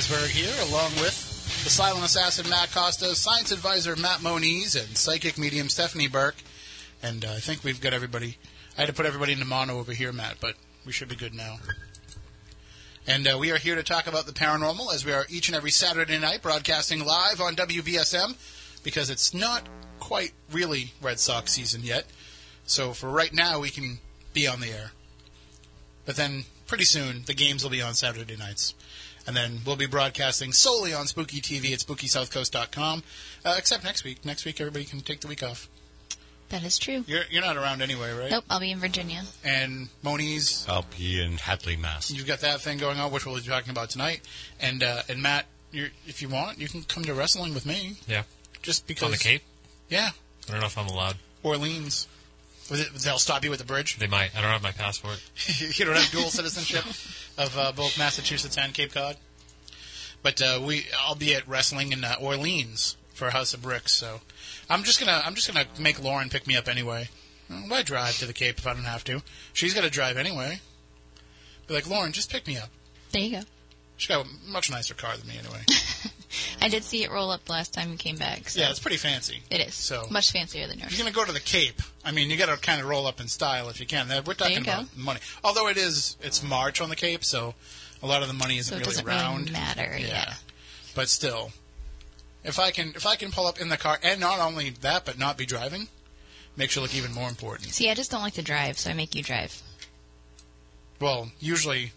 Weisberg here, along with the silent assassin Matt Costa, science advisor Matt Moniz, and psychic medium Stephanie Burke. And uh, I think we've got everybody. I had to put everybody into mono over here, Matt, but we should be good now. And uh, we are here to talk about the paranormal, as we are each and every Saturday night, broadcasting live on WBSM, because it's not quite really Red Sox season yet. So for right now, we can be on the air. But then pretty soon, the games will be on Saturday nights. And then we'll be broadcasting solely on Spooky TV at SpookySouthCoast.com. Uh, except next week. Next week, everybody can take the week off. That is true. You're, you're not around anyway, right? Nope, I'll be in Virginia. And Moniz, I'll be in Hadley, Mass. you've got that thing going on, which we'll be talking about tonight. And uh, and Matt, you're, if you want, you can come to wrestling with me. Yeah. Just because. On the Cape? Yeah. I don't know if I'm allowed. Orleans. Was it- They'll stop you at the bridge. They might. I don't have my passport. you don't have dual citizenship of uh, both Massachusetts and Cape Cod. But uh, we, I'll be at wrestling in uh, Orleans for House of Bricks. So I'm just gonna, I'm just gonna make Lauren pick me up anyway. Why drive to the Cape if I don't have to? She's got to drive anyway. Be like, Lauren, just pick me up. There you go. She's got a much nicer car than me anyway. I did see it roll up the last time you came back. So yeah, it's pretty fancy. it is. So much fancier than yours. you're going to go to the Cape, I mean, you got to kind of roll up in style if you can. We're talking you go. about money. Although it is, it's March on the Cape, so a lot of the money isn't So it really doesn't really matter. Yeah. But still, if I can, if I can pull up in the car, and not only that, but not be driving, makes you look even more important. See, I just don't like to drive, so I make you drive. Well, usually,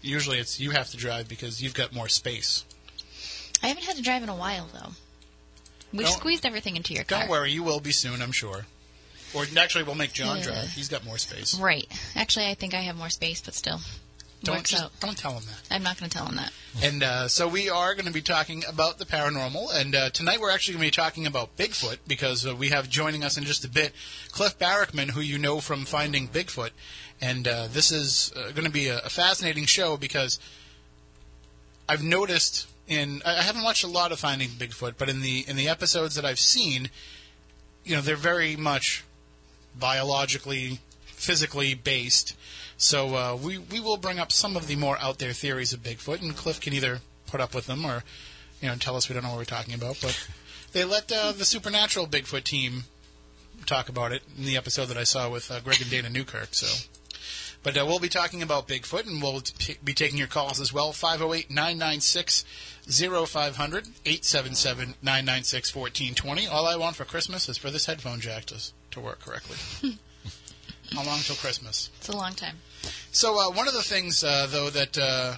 usually it's you have to drive because you've got more space. I haven't had to drive in a while though. We've Don't- squeezed everything into your car. Don't worry, you will be soon, I'm sure. Or actually, we'll make John drive. He's got more space. Right. Actually, I think I have more space, but still, Don't works just out. don't tell him that. I'm not going to tell him that. And uh, so we are going to be talking about the paranormal. And uh, tonight we're actually going to be talking about Bigfoot because uh, we have joining us in just a bit Cliff Barackman, who you know from Finding Bigfoot. And uh, this is uh, going to be a, a fascinating show because I've noticed in I haven't watched a lot of Finding Bigfoot, but in the in the episodes that I've seen, you know, they're very much biologically, physically based. So uh, we we will bring up some of the more out there theories of Bigfoot, and Cliff can either put up with them or you know tell us we don't know what we're talking about. But they let uh, the supernatural Bigfoot team talk about it in the episode that I saw with uh, Greg and Dana Newkirk. So. But uh, we'll be talking about Bigfoot, and we'll t- be taking your calls as well. 508 996 0500 877 996 1420. All I want for Christmas is for this headphone jack to, to work correctly. How long till Christmas? It's a long time. So uh, one of the things, uh, though, that uh,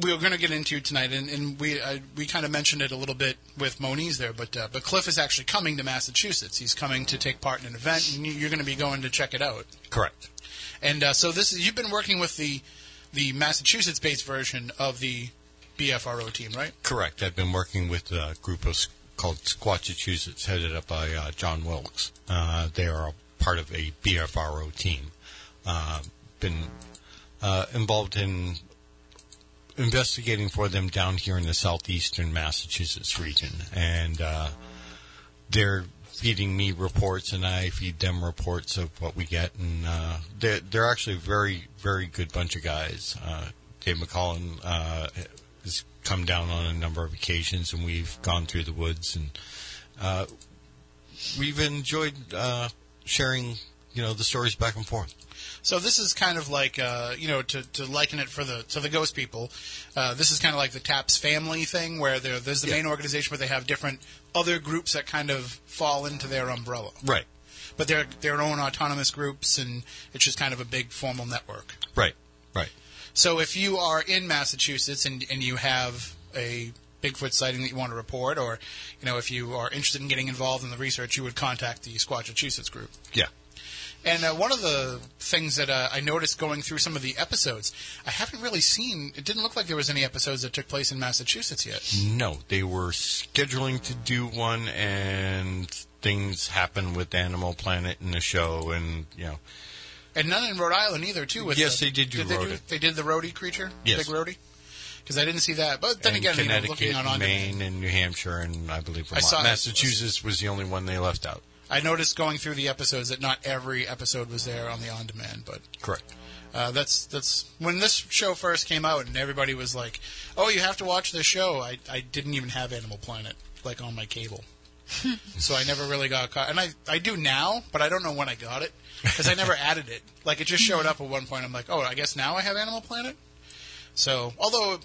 we are going to get into tonight, and, and we uh, we kind of mentioned it a little bit with Moniz there, but uh, but Cliff is actually coming to Massachusetts. He's coming to take part in an event, and you're going to be going to check it out. Correct. And uh, so this is you've been working with the the Massachusetts-based version of the BFRO team, right? Correct. I've been working with a group of, called Squatchachusetts, headed up by uh, John Wilkes. Uh, they are part of a BFRO team. Uh, been uh, involved in investigating for them down here in the southeastern Massachusetts region, and uh, they're feeding me reports, and I feed them reports of what we get, and uh, they're they're actually a very very good bunch of guys. Uh, Dave McCollum uh, has come down on a number of occasions, and we've gone through the woods, and uh, we've enjoyed uh, sharing, you know, the stories back and forth. So this is kind of like uh, you know to, to liken it for the to the ghost people. Uh, this is kind of like the TAPS family thing, where there's the Yeah. main organization where they have different other groups that kind of fall into their umbrella, Right, but they're their own autonomous groups, and it's just kind of a big formal network. right, right. So if you are in Massachusetts and, and you have a Bigfoot sighting that you want to report, or you know if you are interested in getting involved in the research, you would contact the Squatchachusetts group. Yeah. And uh, one of the things that uh, I noticed going through some of the episodes, I haven't really seen. It didn't look like there was any episodes that took place in Massachusetts yet. No, they were scheduling to do one, and things happened with Animal Planet and the show, and you know, And none in Rhode Island either, too. With Yes, the, they did do they, Rhode- they did the roadie creature, Yes. big roadie. Because I didn't see that. But then and again, you know, looking on on Maine, and New Hampshire, and I believe I Vermont. saw- Massachusetts was the only one they left out. I noticed going through the episodes that not every episode was there on the on demand, but Correct. Uh, that's that's when this show first came out, and everybody was like, "Oh, you have to watch this show." I I didn't even have Animal Planet like on my cable, so I never really got caught. And I I do now, but I don't know when I got it because I never added it. Like it just showed up at one point. I'm like, "Oh, I guess now I have Animal Planet." So although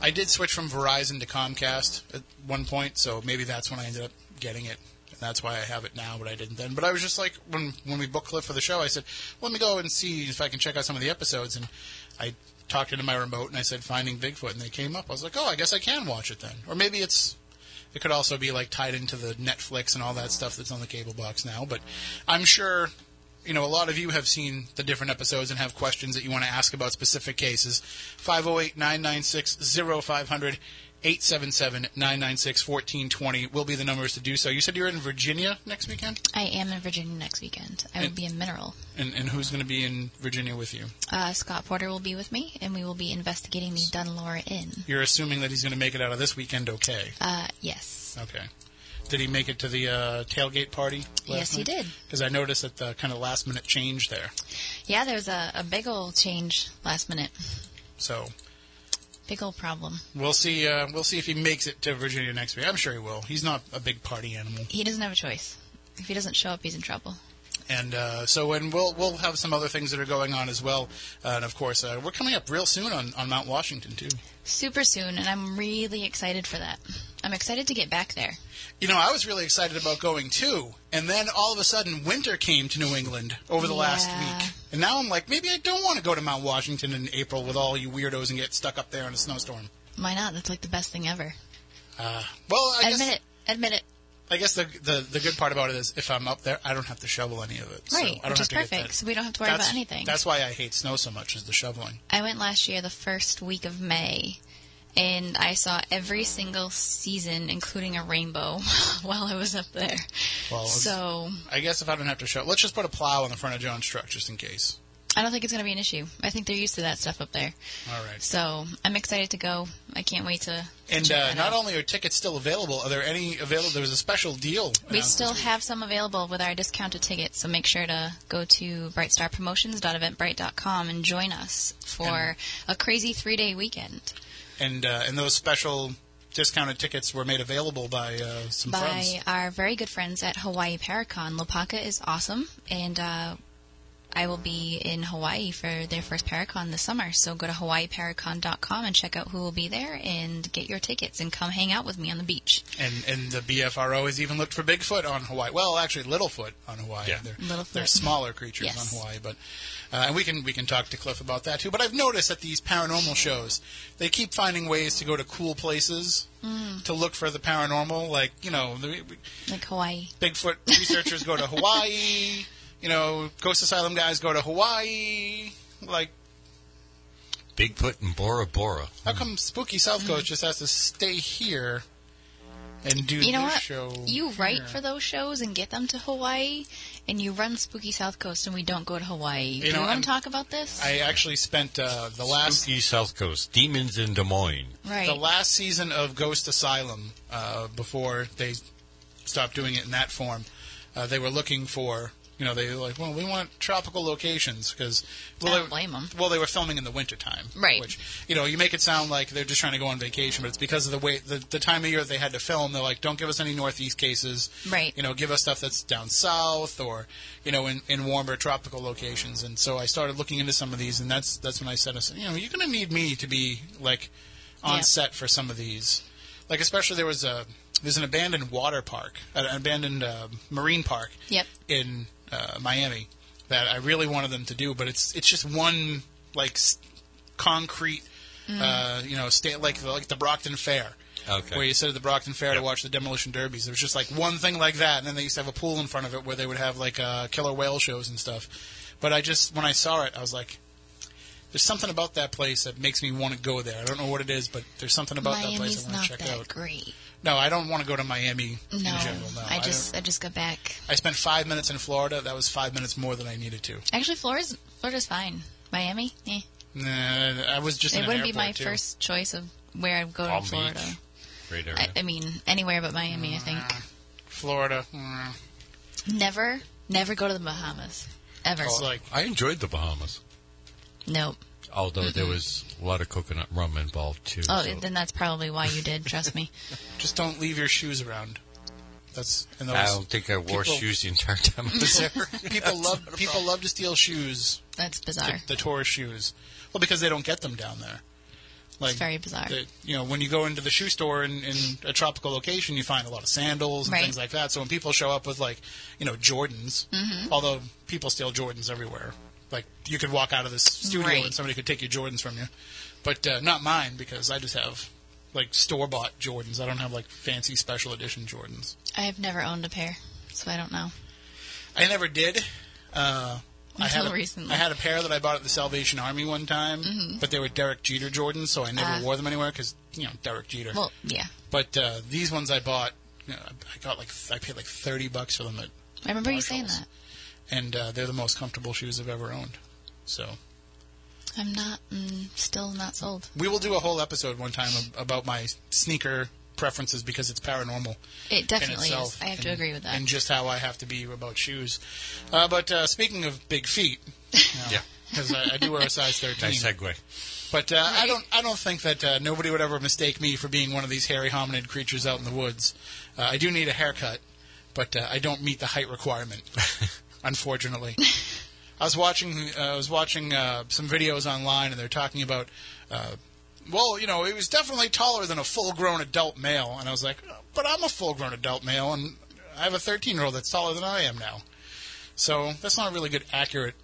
I did switch from Verizon to Comcast at one point, so maybe that's when I ended up getting it. That's why I have it now, but I didn't then. But I was just like, when when we booked Cliff for the show, I said, let me go and see if I can check out some of the episodes. And I talked into my remote and I said, Finding Bigfoot, and they came up. I was like, oh, I guess I can watch it then. Or maybe it's. It could also be like tied into the Netflix and all that stuff that's on the cable box now. But I'm sure you know, a lot of you have seen the different episodes and have questions that you want to ask about specific cases. 508 996 0500 877 996 1420 will be the numbers to do so. You said you're in Virginia next weekend? I am in Virginia next weekend. I will be in Mineral. And, and who's going to be in Virginia with you? Uh, Scott Porter will be with me, and we will be investigating the Dunlore Inn. You're assuming that he's going to make it out of this weekend okay. Uh, yes. Okay. Did he make it to the uh, tailgate party? Yes, he did. Because I noticed that the kind of last minute change there. Yeah, there's a, a big old change last minute. So Big old problem. we'll see. Uh, we'll see if he makes it to Virginia next week. I'm sure he will. He's not a big party animal. He doesn't have a choice. If he doesn't show up, he's in trouble. And uh, so, and we'll we'll have some other things that are going on as well. Uh, and of course, uh, we're coming up real soon on, on Mount Washington too. Super soon, and I'm really excited for that. I'm excited to get back there. You know, I was really excited about going too, and then all of a sudden, winter came to New England over the last week, and now I'm like, maybe I don't want to go to Mount Washington in April with all you weirdos and get stuck up there in a snowstorm. Why not? That's like the best thing ever. Uh, well, I Admit guess it. Admit it. I guess the, the the good part about it is if I'm up there, I don't have to shovel any of it. So Right, I don't which is perfect, so we don't have to worry that's, about anything. That's why I hate snow so much is the shoveling. I went last year, the first week of May, and I saw every single season, including a rainbow, while I was up there. Well, So I guess if I don't have to show, let's just put a plow in the front of John's truck just in case. I don't think it's going to be an issue. I think they're used to that stuff up there. All right. So I'm excited to go. I can't wait to. And uh, not out. only are tickets still available, are there any available? There was a special deal. We still have some available with our discounted tickets, so make sure to go to brightstarpromotions.eventbrite.com and join us for And- a crazy three day weekend and uh, and those special discounted tickets were made available by uh, some by friends. our very good friends at Hawaii Paracon. Lopaka is awesome, and uh, I will be in Hawaii for their first Paracon this summer. So go to hawaiiparacon.com and check out who will be there and get your tickets and come hang out with me on the beach. And and the BFRO has even looked for Bigfoot on Hawaii. Well, actually, Littlefoot on Hawaii. Yeah. They're, Littlefoot. they're smaller creatures Yes. on Hawaii, but uh, and we can we can talk to Cliff about that too. But I've noticed that these paranormal shows, they keep finding ways to go to cool places Mm. to look for the paranormal. Like you know, Like Hawaii. Bigfoot researchers go to Hawaii. You know, Ghost Asylum guys go to Hawaii. Like, Bigfoot and Bora Bora. how come Spooky South Coast just has to stay here and do. You know this what? show? You write here? for those shows and get them to Hawaii, and you run Spooky South Coast, and we don't go to Hawaii. Do you know, want I'm- to talk about this? I actually spent uh, the last Spooky South Coast. Demons in Des Moines. right. the last season of Ghost Asylum uh, before they stopped doing it in that form. Uh, they were looking for, you know, they were like, well, we want tropical locations because, well, I don't they- blame 'em. Well, they were filming in the wintertime, Right. Which, you know, you make it sound like they're just trying to go on vacation, but it's because of the way the, the time of year they had to film. They're like, don't give us any northeast cases, Right. You know, give us stuff that's down south or, you know, in, in warmer tropical locations. And so I started looking into some of these, and that's that's when I said, I said, you know, you're going to need me to be like on Yeah. set for some of these. Like especially there was a there's an abandoned water park, an abandoned uh, marine park Yep. in uh, Miami that I really wanted them to do, but it's it's just one like s- concrete, Mm. uh, you know, sta- like the, like the Brockton Fair. Okay. Where you sit at the Brockton Fair to watch the demolition derbies. There was just like one thing like that, and then they used to have a pool in front of it where they would have like uh, killer whale shows and stuff. But I just when I saw it, I was like, "There's something about that place that makes me want to go there." I don't know what it is, but there's something about that place I want to check that out. great. No, I don't want to go to Miami No, in general. No, I just I just got back. I spent five minutes in Florida. That was five minutes more than I needed to. Actually, Florida's Florida's fine. Miami, eh. Nah, I was just It an wouldn't be my too. first choice of where I'd go Palm to Florida. Beach. Great I, area. I mean, anywhere but Miami. I think. Florida. mm. Never, never go to the Bahamas. Ever. It's like I enjoyed the Bahamas. Nope. Although there was a lot of coconut rum involved too. Oh, so- then that's probably why you did. Trust me. Just don't leave your shoes around. That's and those I don't think I wore people- shoes the entire time I was there. people love people love to steal shoes, That's the, bizarre. the tourist shoes. Well, because they don't get them down there. Like It's very bizarre. the- you know, when you go into the shoe store in, in a tropical location, you find a lot of sandals and Right. things like that. So when people show up with like, you know, Jordans, Mm-hmm. although people steal Jordans everywhere. Like you could walk out of this studio Right. and somebody could take your Jordans from you, but uh, not mine because I just have like store bought Jordans. I don't have like fancy special edition Jordans. I have never owned a pair, so I don't know. I never did. Uh, I had a, recently. I had a pair that I bought at the Salvation Army one time, but they were Derek Jeter Jordans, so I never Ah. wore them anywhere because you know Derek Jeter. Well, yeah. but uh, these ones I bought, you know, I got like I paid like thirty bucks for them, at, I remember you saying that. And uh, they're the most comfortable shoes I've ever owned. So I'm not, mm, still not sold. we will do a whole episode one time ab- about my sneaker preferences because it's paranormal. It definitely is. I have to agree with that. And just how I have to be about shoes. Uh, but uh, speaking of big feet, Yeah. because I, I do wear a size thirteen. Nice segue. But uh, I don't. I don't think that uh, nobody would ever mistake me for being one of these hairy hominid creatures out in the woods. Uh, I do need a haircut, but uh, I don't meet the height requirement, unfortunately. I was watching. Uh, I was watching uh, some videos online, and they're talking about. Uh, well, you know, he was definitely taller than a full-grown adult male, and I was like, but I'm a full-grown adult male, and I have a 13-year-old that's taller than I am now. So that's not a really good, accurate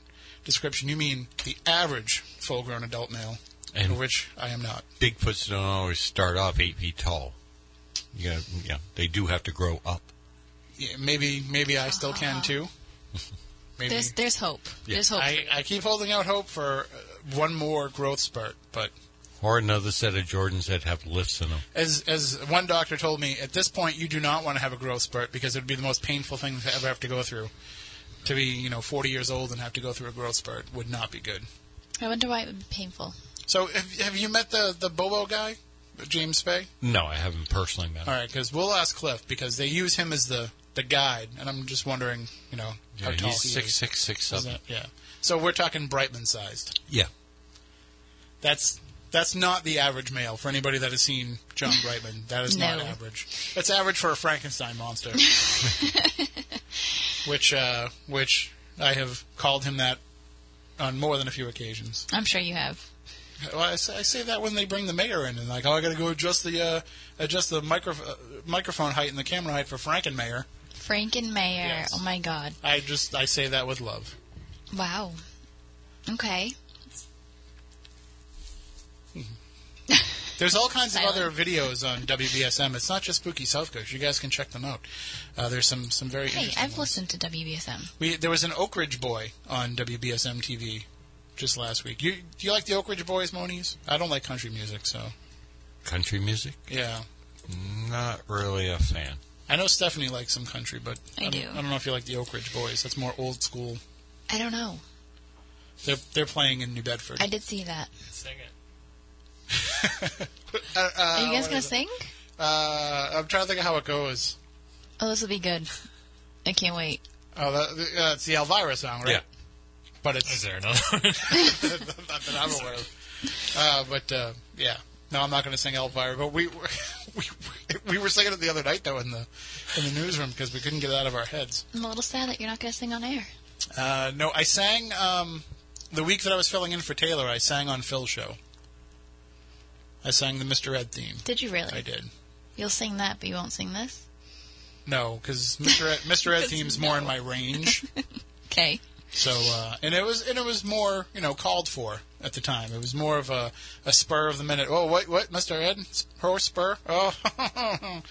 description. You mean the average full-grown adult male, And- which I am not. Bigfoots don't always start off eight feet tall. Gotta, yeah, they do have to grow up. Yeah, maybe, maybe I still can too. Maybe There's, there's hope. There's hope. I, I keep holding out hope for uh, one more growth spurt, but Or another set of Jordans that have lifts in them. as as one doctor told me, at this point you do not want to have a growth spurt because it would be the most painful thing to ever have to go through. To be, you know, 40 years old and have to go through a growth spurt would not be good. I wonder why it would be painful. So, have, have you met the the Bobo guy, James Fay? No, I haven't personally met All them. right, because we'll ask Cliff because they use him as the the guide, and I'm just wondering, you know, how tall he's he six is. six six Is seven. that- yeah. So we're talking Brightman sized. Yeah. That's that's not the average male for anybody that has seen John Brightman. That is not No. average. That's average for a Frankenstein monster. which uh, which I have called him that on more than a few occasions. I'm sure you have. Well, I say, I say that when they bring the mayor in and like, oh, I got to go adjust the uh, adjust the micro, uh, microphone height and the camera height for Frankenmayer. Frankenmayer. Yes. Oh my god. I just I say that with love. Wow. Okay. There's all kinds Silent. of other videos on WBSM. It's not just Spooky South Coast. You guys can check them out. Uh, there's some some very Hey, interesting I've ones. listened to WBSM. We there was an Oak Ridge boy on WBSM TV just last week. You do you like the Oak Ridge Boys, Moniz? I don't like country music, so Country music? yeah. Not really a fan. I know Stephanie likes some country, but I don't- do. I don't know if you like the Oak Ridge Boys. That's more old school. I don't know. They're they're playing in New Bedford. I did see that. Sing it. Uh, uh, Are you guys gonna sing? Uh, I'm trying to think of how it goes. Oh, this will be good. I can't wait. Oh, that, uh, it's the Elvira song, right? Yeah. But it's Is there another one? not that I'm aware of. Uh, but uh, yeah, no, I'm not going to sing Elvira. But we, we we were singing it the other night though in the in the newsroom because we couldn't get it out of our heads. I'm a little sad that you're not gonna sing on air. Uh, no, I sang um, the week that I was filling in for Taylor. I sang on Phil's show. I sang the Mr. Ed theme. Did you really? I did. You'll sing that, but you won't sing this. No, because Mr. Ed, Mr. Ed theme's more in my range. Okay. So, uh, and it was and it was more you know called for at the time. It was more of a, a spur of the minute. Oh, what what, Mister Ed, horse spur? Oh,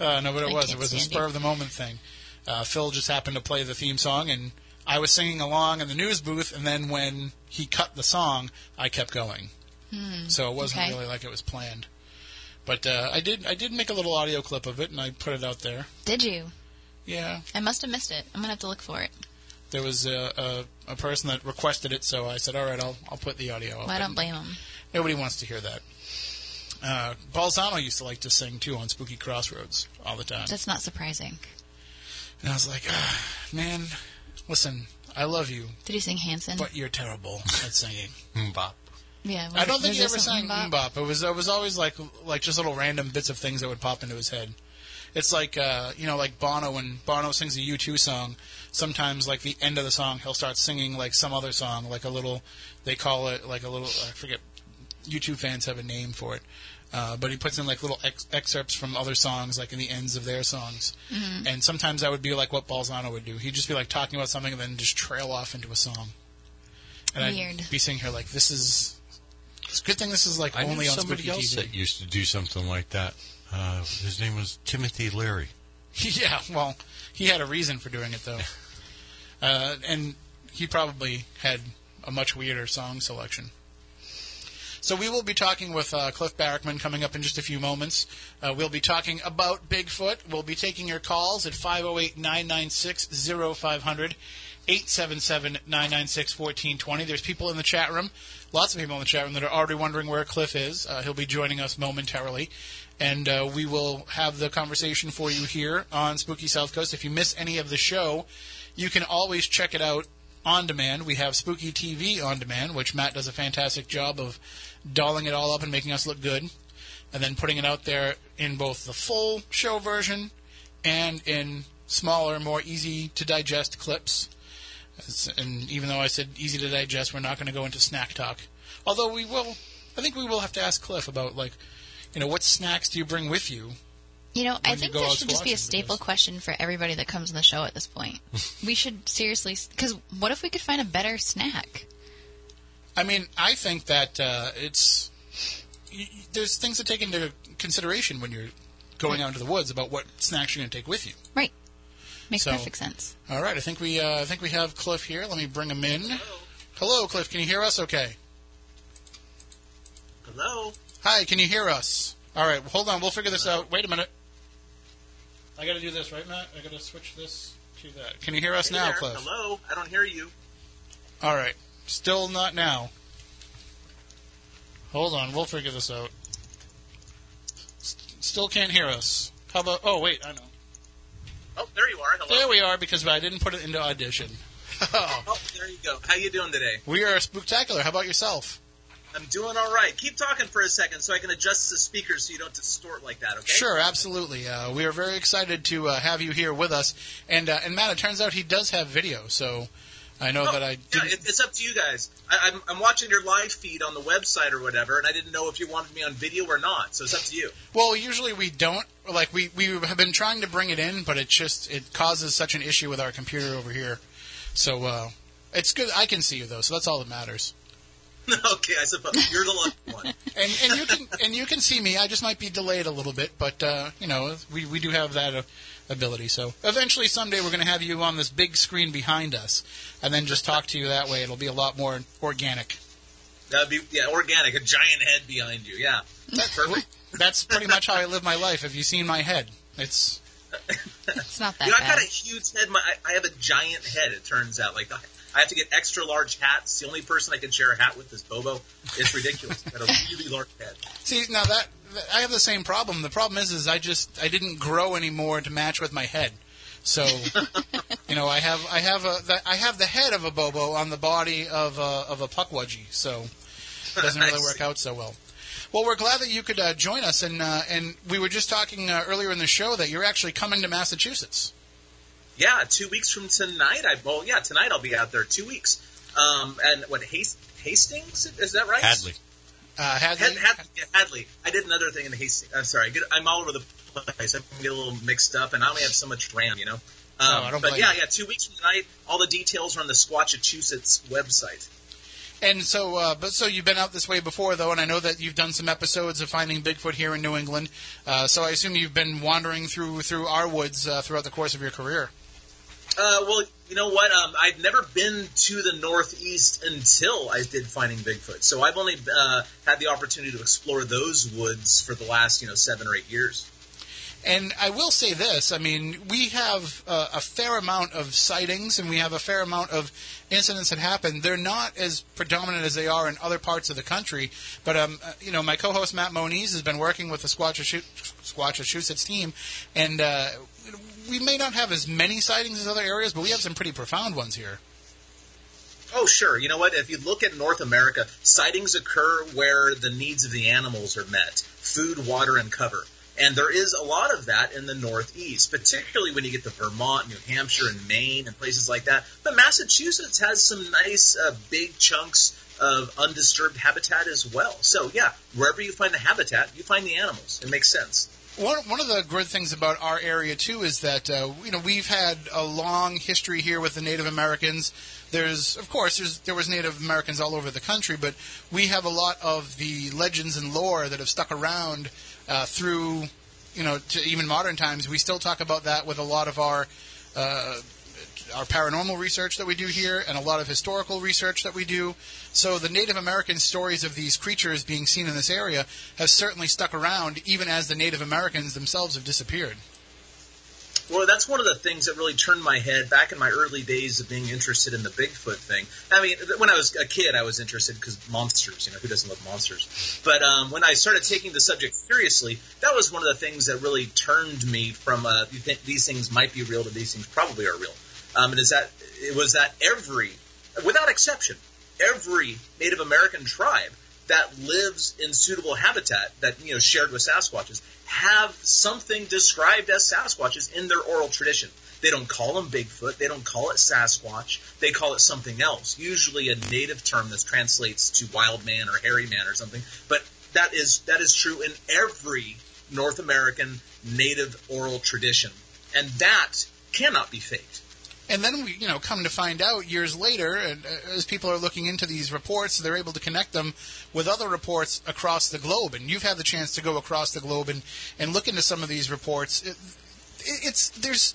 uh, no, but it was it was a spur of the moment thing. Uh, Phil just happened to play the theme song, and I was singing along in the news booth. And then when he cut the song, I kept going. so it wasn't okay. really like it was planned. But uh, I did I did make a little audio clip of it, and I put it out there. Did you? Yeah, I must have missed it. I'm gonna have to look for it. there was a, a, a person that requested it, so I said, "All right, I'll I'll put the audio." up. Well, I don't blame him. Nobody wants to hear that. Uh, Balzano used to like to sing too on Spooky Crossroads all the time, That's not surprising. and I was like, ah, "Man, listen, I love you, Did he sing Hanson? but you're terrible at singing. Bop. yeah. was I don't think he ever sang MMMBop? MMMBop. It was it was always like like just little random bits of things that would pop into his head. It's like uh, you know, like Bono when Bono sings a U2 song. Sometimes, like the end of the song, he'll start singing like some other song, like a little. They call it like a little. I forget. U2 fans have a name for it, uh, but he puts in like little ex- excerpts from other songs, like in the ends of their songs. And sometimes that would be like what Balzano would do. He'd just be like talking about something and then just trail off into a song. And Weird. I'd be sitting here like, this is. It's a good thing this is like I only knew on somebody Spooky else TV. that used to do something like that. Uh, his name was Timothy Leary. Yeah, well, he had a reason for doing it though, uh, and he probably had a much weirder song selection. So we will be talking with uh, Cliff Barackman coming up in just a few moments. Uh, we'll be talking about Bigfoot. We'll be taking your calls at 508-996-0500, 877-996-1420. There's people in the chat room, lots of people in the chat room that are already wondering where Cliff is. Uh, he'll be joining us momentarily. And uh, we will have the conversation for you here on Spooky South Coast. If you miss any of the show, you can always check it out on demand. We have Spooky TV on demand, which Matt does a fantastic job of dolling it all up and making us look good, and then putting it out there in both the full show version and in smaller, more easy to digest clips. And even though I said easy to digest, we're not going to go into snack talk. Although we will, I think we will have to ask Cliff about like, you know, what snacks do you bring with you? You know, I think go that should just be a staple because- question for everybody that comes on the show at this point. we should seriously, because what if we could find a better snack? I mean, I think that uh, it's y- y- there's things to take into consideration when you're going out into the woods about what snacks you're going to take with you. Right. Makes So- perfect sense. All right, I think we uh, I think we have Cliff here. Let me bring him in. Hello, Cliff. Can you hear us? Okay. Hello? Hi. Can you hear us? All right. Hold on. We'll figure this out. Wait a minute. I got to do this, right, Matt? I got to switch this to that. Can you hear us Hey now, there. Cliff? Hello? I don't hear you. All right. Still not now. Hold on. We'll figure this out. S- Still can't hear us. How about? Oh wait, I know. Oh, there you are. Hello. There we are because I didn't put it into audition. Oh, there you go. How you doing today? we are spectacular. How about yourself? I'm doing all right. Keep talking for a second so I can adjust the speakers so you don't distort like that, okay? Sure, absolutely. Uh, we are very excited to uh, have you here with us. And uh, and Matt, it turns out he does have video, so I know Oh, that I yeah, didn't. it, it's up to you guys. I, I'm, I'm watching your live feed on the website or whatever, and I didn't know if you wanted me on video or not, so it's up to you. well, usually we don't. Like we we have been trying to bring it in, but it just it causes such an issue with our computer over here. So uh, it's good. I can see you though, so that's all that matters. okay, I suppose. You're the lucky one. And and you can and you can see me. I just might be delayed a little bit, but uh, you know we we do have that uh, ability. So eventually, someday, we're going to have you on this big screen behind us, and then just talk to you that way. It'll be a lot more organic. That'd be, yeah, organic, a giant head behind you, yeah. that's Perfect. That's pretty much how I live my life. Have you seen my head? It's It's not that You know, I've got a huge head. My, I I have a giant head. It turns out, like I I have to get extra large hats. The only person I can share a hat with is Bobo. It's ridiculous. I've got a really large head. see now that I have the same problem. The problem is, is I just I didn't grow anymore to match with my head. So, you know, I have I have a the, I have the head of a bobo on the body of a, of a pukwudgie. So it doesn't really work out so well. Well, we're glad that you could uh, join us, and uh, and we were just talking uh, earlier in the show that you're actually coming to Massachusetts. Yeah, two weeks from tonight. I well, yeah, tonight I'll be out there. Two weeks. Um, and what Hast- Hastings is that right? Hadley. Uh, Hadley, Had, Had, yeah, Hadley. I did another thing in Hastings. I'm sorry. I get, I'm all over the place. I can get a little mixed up, and I only have so much RAM, you know. Um, Oh, I don't but yeah, you. yeah, two weeks from tonight. All the details are on the Squatchachusetts website. And so, uh, but so you've been out this way before, though, and I know that you've done some episodes of finding Bigfoot here in New England. Uh, so I assume you've been wandering through through our woods uh, throughout the course of your career. Uh, well, you know what? Um, I've never been to the Northeast until I did Finding Bigfoot. So I've only uh, had the opportunity to explore those woods for the last, you know, seven or eight years. And I will say this: I mean, we have uh, a fair amount of sightings, and we have a fair amount of incidents that happen. They're not as predominant as they are in other parts of the country. But um, uh, you know, my co-host Matt Moniz has been working with the Squatchachusetts team, and uh, we may not have as many sightings as other areas, but we have some pretty profound ones here. Oh, sure. You know what? If you look at North America, sightings occur where the needs of the animals are met food, water, and cover. And there is a lot of that in the Northeast, particularly when you get to Vermont, New Hampshire, and Maine, and places like that. But Massachusetts has some nice uh, big chunks of undisturbed habitat as well. So, yeah, wherever you find the habitat, you find the animals. It makes sense. One, one of the great things about our area too is that uh, you know we've had a long history here with the Native Americans. There's, of course, there's, there was Native Americans all over the country, but we have a lot of the legends and lore that have stuck around uh, through, you know, to even modern times. We still talk about that with a lot of our uh, our paranormal research that we do here, and a lot of historical research that we do. So the Native American stories of these creatures being seen in this area have certainly stuck around, even as the Native Americans themselves have disappeared. Well, that's one of the things that really turned my head back in my early days of being interested in the Bigfoot thing. I mean, when I was a kid, I was interested because monsters, you know, who doesn't love monsters? But um, when I started taking the subject seriously, that was one of the things that really turned me from uh, you think these things might be real to these things probably are real. Um, and is that it was that every, without exception, every Native American tribe that lives in suitable habitat that you know shared with Sasquatches have something described as Sasquatches in their oral tradition. They don't call them Bigfoot. They don't call it Sasquatch. They call it something else, usually a native term that translates to wild man or hairy man or something. But that is that is true in every North American native oral tradition, and that cannot be faked. And then we, you know, come to find out years later, and uh, as people are looking into these reports, they're able to connect them with other reports across the globe. And you've had the chance to go across the globe and, and look into some of these reports. It, it's there's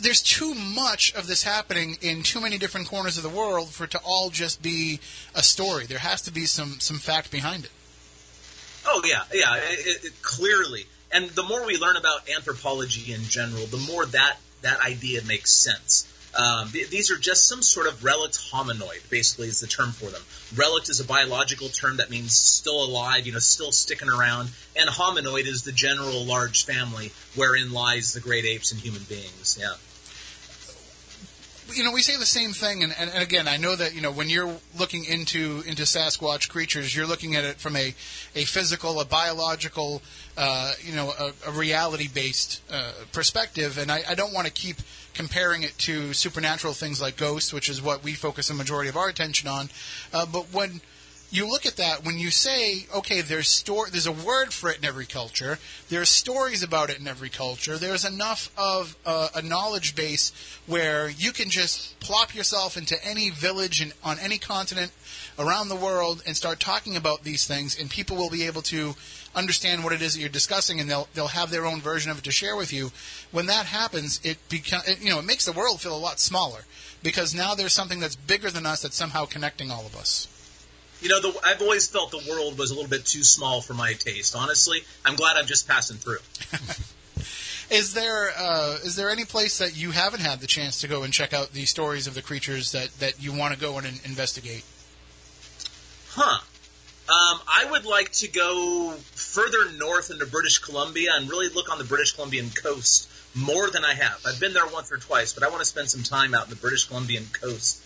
there's too much of this happening in too many different corners of the world for it to all just be a story. There has to be some some fact behind it. Oh yeah, yeah, it, clearly. And the more we learn about anthropology in general, the more that that idea makes sense. Um, th- these are just some sort of relict hominoid, basically, is the term for them. Relict is a biological term that means still alive, you know, still sticking around, and hominoid is the general large family wherein lies the great apes and human beings. Yeah you know, we say the same thing, and, and, and, again, I know that you know when you're looking into into Sasquatch creatures, you're looking at it from a a physical, a biological, uh, you know, a, a reality based uh, perspective, and I, I don't want to keep comparing it to supernatural things like ghosts, which is what we focus the majority of our attention on. Uh, but when you look at that when you say, okay, there's there's a word for it in every culture. There's stories about it in every culture. There's enough of uh, a knowledge base where you can just plop yourself into any village on any continent around the world and start talking about these things, and people will be able to understand what it is that you're discussing, and they'll they'll have their own version of it to share with you. When that happens, it become you know it makes the world feel a lot smaller because now there's something that's bigger than us that's somehow connecting all of us. You know, the, I've always felt the world was a little bit too small for my taste. Honestly, I'm glad I'm just passing through. is there uh, is there any place that you haven't had the chance to go and check out the stories of the creatures that, that you want to go and investigate? Huh. Um, I would like to go further north into British Columbia and really look on the British Columbian coast more than I have. I've been there once or twice, but I want to spend some time out in the British Columbian coast.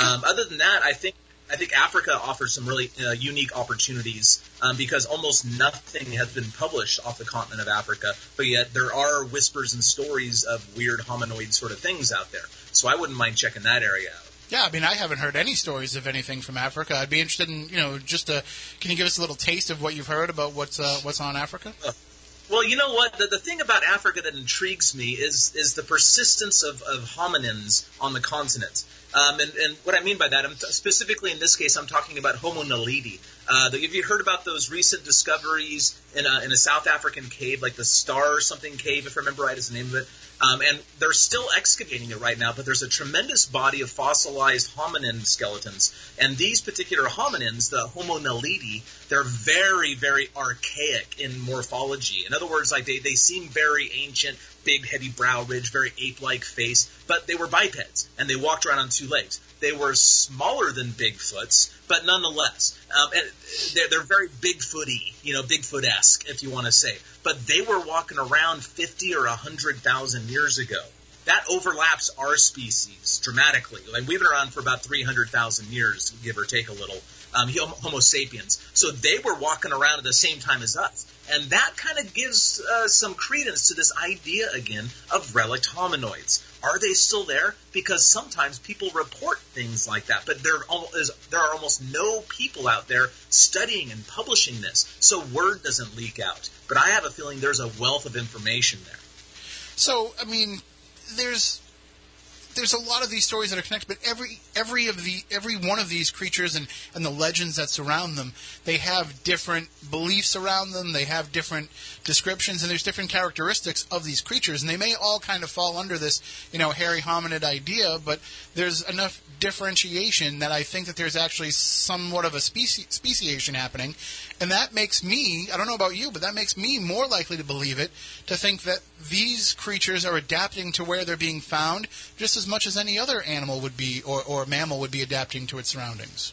Um, other than that, I think I think Africa offers some really uh, unique opportunities um, because almost nothing has been published off the continent of Africa, but yet there are whispers and stories of weird hominoid sort of things out there. So I wouldn't mind checking that area out. Yeah, I mean, I haven't heard any stories of anything from Africa. I'd be interested in, you know, just a, can you give us a little taste of what you've heard about what's uh, what's on Africa? Uh, well, you know what? The, the thing about Africa that intrigues me is is the persistence of, of hominins on the continent. Um, and, and, what I mean by that, I'm t- specifically in this case, I'm talking about Homo naledi. Uh, have you heard about those recent discoveries in a, in a South African cave, like the Star something cave, if I remember right, is the name of it? Um, and they're still excavating it right now, but there's a tremendous body of fossilized hominin skeletons. And these particular hominins, the Homo naledi, they're very, very archaic in morphology. In other words, like they, they seem very ancient, big, heavy brow ridge, very ape-like face, but they were bipeds, and they walked around on two legs. They were smaller than Bigfoot's, but nonetheless, um, they're, they're very Bigfooty, you know, Bigfoot-esque, if you want to say. But they were walking around 50 or 100,000 years ago. that overlaps our species dramatically. Like we've been around for about 300,000 years, give or take a little. Um, Homo sapiens. So they were walking around at the same time as us. And that kind of gives uh, some credence to this idea again of relict hominoids. Are they still there? Because sometimes people report things like that, but there is, there are almost no people out there studying and publishing this, so word doesn't leak out. But I have a feeling there's a wealth of information there. So, I mean, there's there's a lot of these stories that are connected, but every every of the every one of these creatures and, and the legends that surround them, they have different beliefs around them. They have different descriptions, and there's different characteristics of these creatures, and they may all kind of fall under this, you know, hairy hominid idea. But there's enough differentiation that I think that there's actually somewhat of a speci- speciation happening, and that makes me, I don't know about you, but that makes me more likely to believe it, to think that these creatures are adapting to where they're being found just as much as any other animal would be or, or mammal would be adapting to its surroundings.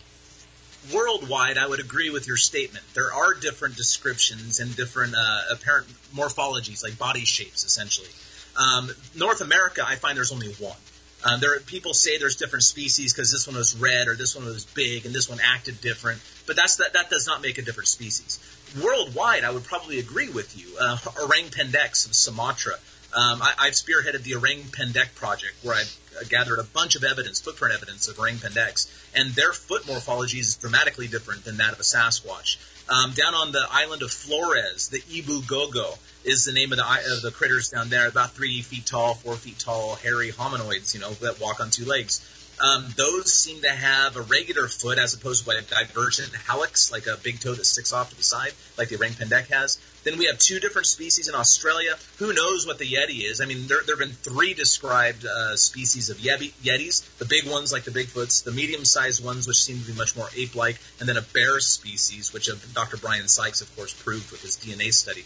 Worldwide, I would agree with your statement. There are different descriptions and different uh, apparent morphologies, like body shapes, essentially. Um, North America, I find there's only one. Um, there people say there's different species because this one was red or this one was big and this one acted different, but that's that that does not make a different species. Worldwide, I would probably agree with you. Uh, Orang pendeks of Sumatra. Um, I, have spearheaded the Orang pendek project where I've gathered a bunch of evidence, footprint evidence of Orang pendeks, and their foot morphology is dramatically different than that of a Sasquatch. Um, down on the island of Flores, the Ebu Gogo is the name of the of the critters down there. About three feet tall, four feet tall, hairy hominoids, you know, that walk on two legs. Um, those seem to have a regular foot as opposed to a divergent hallux, like a big toe that sticks off to the side, like the orang pendek has. Then we have two different species in Australia. Who knows what the yeti is? I mean, there, there have been three described uh, species of yeti, yetis. The big ones, like the Bigfoots, the medium-sized ones, which seem to be much more ape-like, and then a bear species, which Dr. Brian Sykes, of course, proved with his DNA study.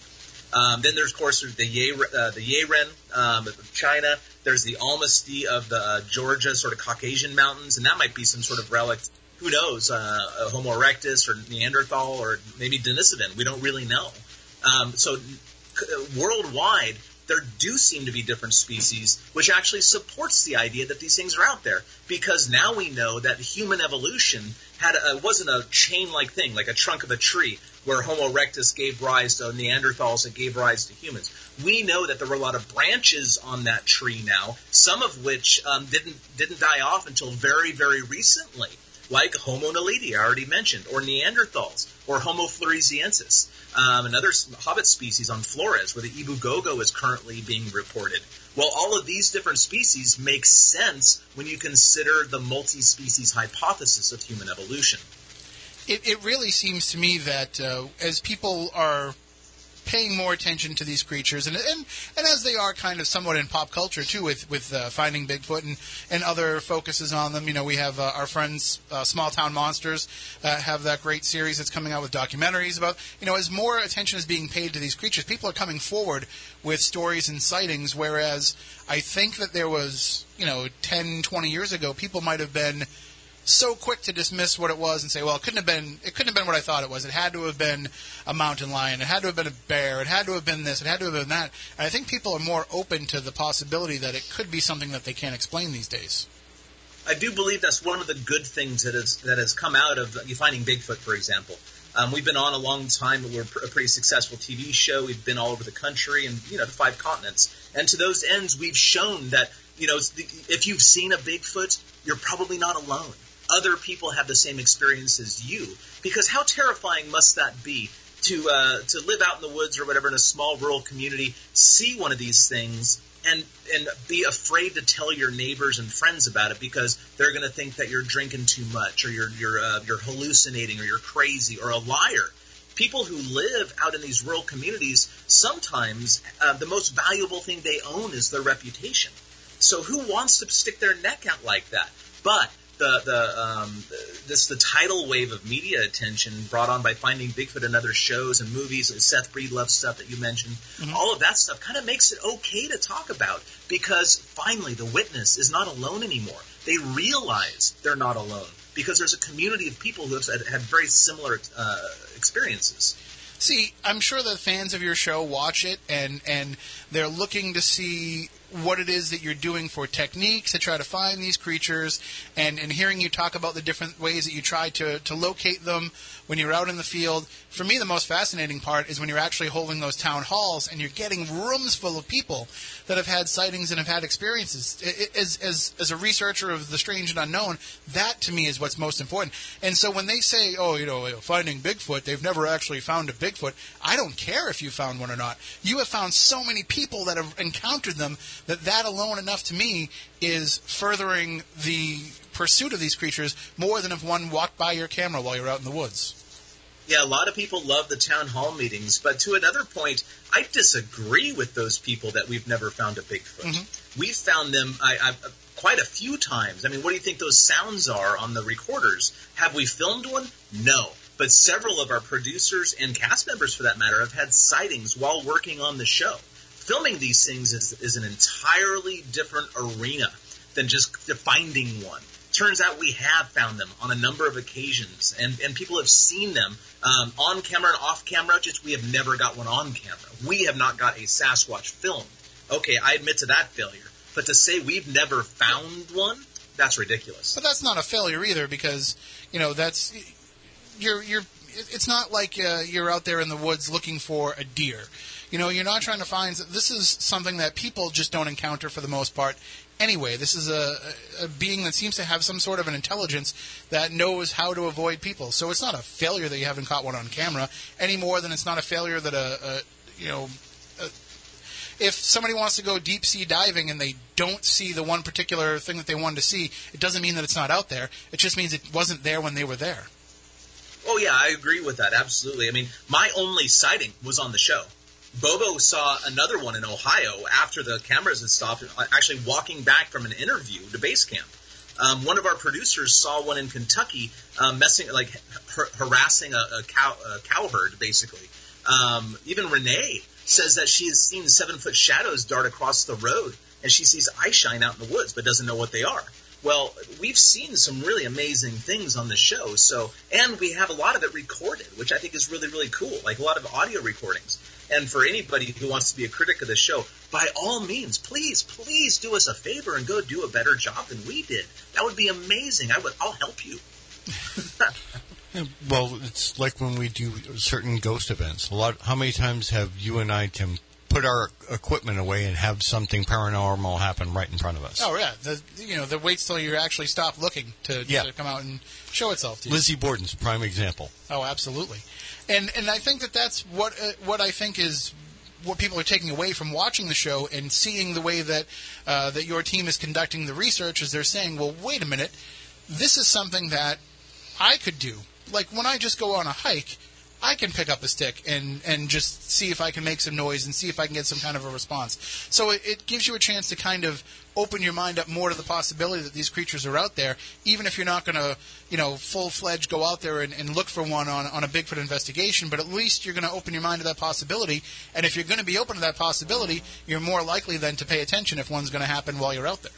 Um, then there's, of course, the Ye, uh, the Yeren um, of China. There's the Almasty of the uh, Georgia, sort of Caucasian mountains, and that might be some sort of relic. Who knows? Uh, Homo erectus or Neanderthal or maybe Denisovan. We don't really know. Um, so worldwide, there do seem to be different species, which actually supports the idea that these things are out there. Because now we know that human evolution had a, wasn't a chain-like thing, like a trunk of a tree, where Homo erectus gave rise to Neanderthals and gave rise to humans. We know that there were a lot of branches on that tree now, some of which um, didn't didn't die off until very very recently, like Homo naledi, I already mentioned, or Neanderthals, or Homo floresiensis um, another hobbit species on Flores, where the Ebu Gogo is currently being reported. Well, all of these different species make sense when you consider the multi-species hypothesis of human evolution. It, it really seems to me that uh, as people are paying more attention to these creatures, and and, and as they are kind of somewhat in pop culture too, with with uh, finding Bigfoot and, and other focuses on them. You know, we have uh, our friends uh, Small Town Monsters uh, have that great series that's coming out with documentaries about. You know, as more attention is being paid to these creatures, people are coming forward with stories and sightings. Whereas I think that there was, you know, 10, 20 years ago, people might have been so quick to dismiss what it was and say, well, it couldn't have been it couldn't have been what I thought it was. It had to have been a mountain lion. It had to have been a bear. It had to have been this. It had to have been that. And I think people are more open to the possibility that it could be something that they can't explain these days. I do believe that's one of the good things that has that has come out of finding Bigfoot, for example. Um, we've been on a long time. We're a pretty successful TV show. We've been all over the country and you know the five continents. And to those ends, we've shown that you know if you've seen a Bigfoot, you're probably not alone other people have the same experience as you. Because how terrifying must that be to uh, to live out in the woods or whatever in a small rural community, see one of these things, and and be afraid to tell your neighbors and friends about it because they're going to think that you're drinking too much or you're you're uh, you're hallucinating or you're crazy or a liar. People who live out in these rural communities sometimes uh, the most valuable thing they own is their reputation. So who wants to stick their neck out like that? But the the um, this the tidal wave of media attention brought on by Finding Bigfoot and other shows and movies, and Seth Breedlove stuff that you mentioned, mm-hmm. all of that stuff kind of makes it okay to talk about because finally the witness is not alone anymore. They realize they're not alone because there's a community of people who have had very similar uh, experiences. See, I'm sure the fans of your show watch it and and they're looking to see what it is that you're doing for techniques to try to find these creatures, and, and hearing you talk about the different ways that you try to, to locate them when you're out in the field. For me, the most fascinating part is when you're actually holding those town halls and you're getting rooms full of people that have had sightings and have had experiences. As, as, as a researcher of the strange and unknown, that to me is what's most important. And so when they say, oh, you know, finding Bigfoot, they've never actually found a Bigfoot, I don't care if you found one or not. You have found so many people that have encountered them that that alone enough to me is furthering the pursuit of these creatures more than if one walked by your camera while you're out in the woods. Yeah, a lot of people love the town hall meetings, but to another point, I disagree with those people that we've never found a Bigfoot. Mm-hmm. We've found them I, I, quite a few times. I mean, what do you think those sounds are on the recorders? Have we filmed one? No. But several of our producers and cast members, for that matter, have had sightings while working on the show. Filming these things is, is an entirely different arena than just finding one turns out we have found them on a number of occasions, and, and people have seen them um, on camera and off camera. Just we have never got one on camera. We have not got a Sasquatch filmed. Okay, I admit to that failure, but to say we've never found one, that's ridiculous. But that's not a failure either, because you know that's you're you're. It's not like uh, you're out there in the woods looking for a deer. You know, you're not trying to find. This is something that people just don't encounter for the most part. Anyway, this is a, a being that seems to have some sort of an intelligence that knows how to avoid people. So it's not a failure that you haven't caught one on camera any more than it's not a failure that a, a you know if somebody wants to go deep sea diving and they don't see the one particular thing that they wanted to see, it doesn't mean that it's not out there. It just means it wasn't there when they were there. Oh yeah, I agree with that absolutely. I mean, my only sighting was on the show. Bobo saw another one in Ohio after the cameras had stopped, actually walking back from an interview to base camp. Um, one of our producers saw one in Kentucky, um, messing like har- harassing a, a cow a cow herd, basically. Um, even Ranae says that she has seen seven foot shadows dart across the road, and she sees eye shine out in the woods, but doesn't know what they are. Well, we've seen some really amazing things on the show, so and we have a lot of it recorded, which I think is really really cool, like a lot of audio recordings. And for anybody who wants to be a critic of the show, by all means, please, please do us a favor and go do a better job than we did. That would be amazing. I would, I'll help you. Well, it's like when we do certain ghost events. A lot. How many times have you and I, Tim, put our equipment away and have something paranormal happen right in front of us? Oh yeah, the you know the waits till you actually stop looking to, Yeah. to come out and show itself to you. Lizzie Borden's prime example. Oh, absolutely. And and I think that that's what uh, what I think is what people are taking away from watching the show and seeing the way that uh, that your team is conducting the research is they're saying, well, wait a minute, this is something that I could do. Like when I just go on a hike, I can pick up a stick and and just see if I can make some noise and see if I can get some kind of a response. So it, it gives you a chance to kind of open your mind up more to the possibility that these creatures are out there, even if you're not going to, you know, full fledged go out there and, and look for one on, on a Bigfoot investigation. But at least you're going to open your mind to that possibility. And if you're going to be open to that possibility, you're more likely then to pay attention if one's going to happen while you're out there.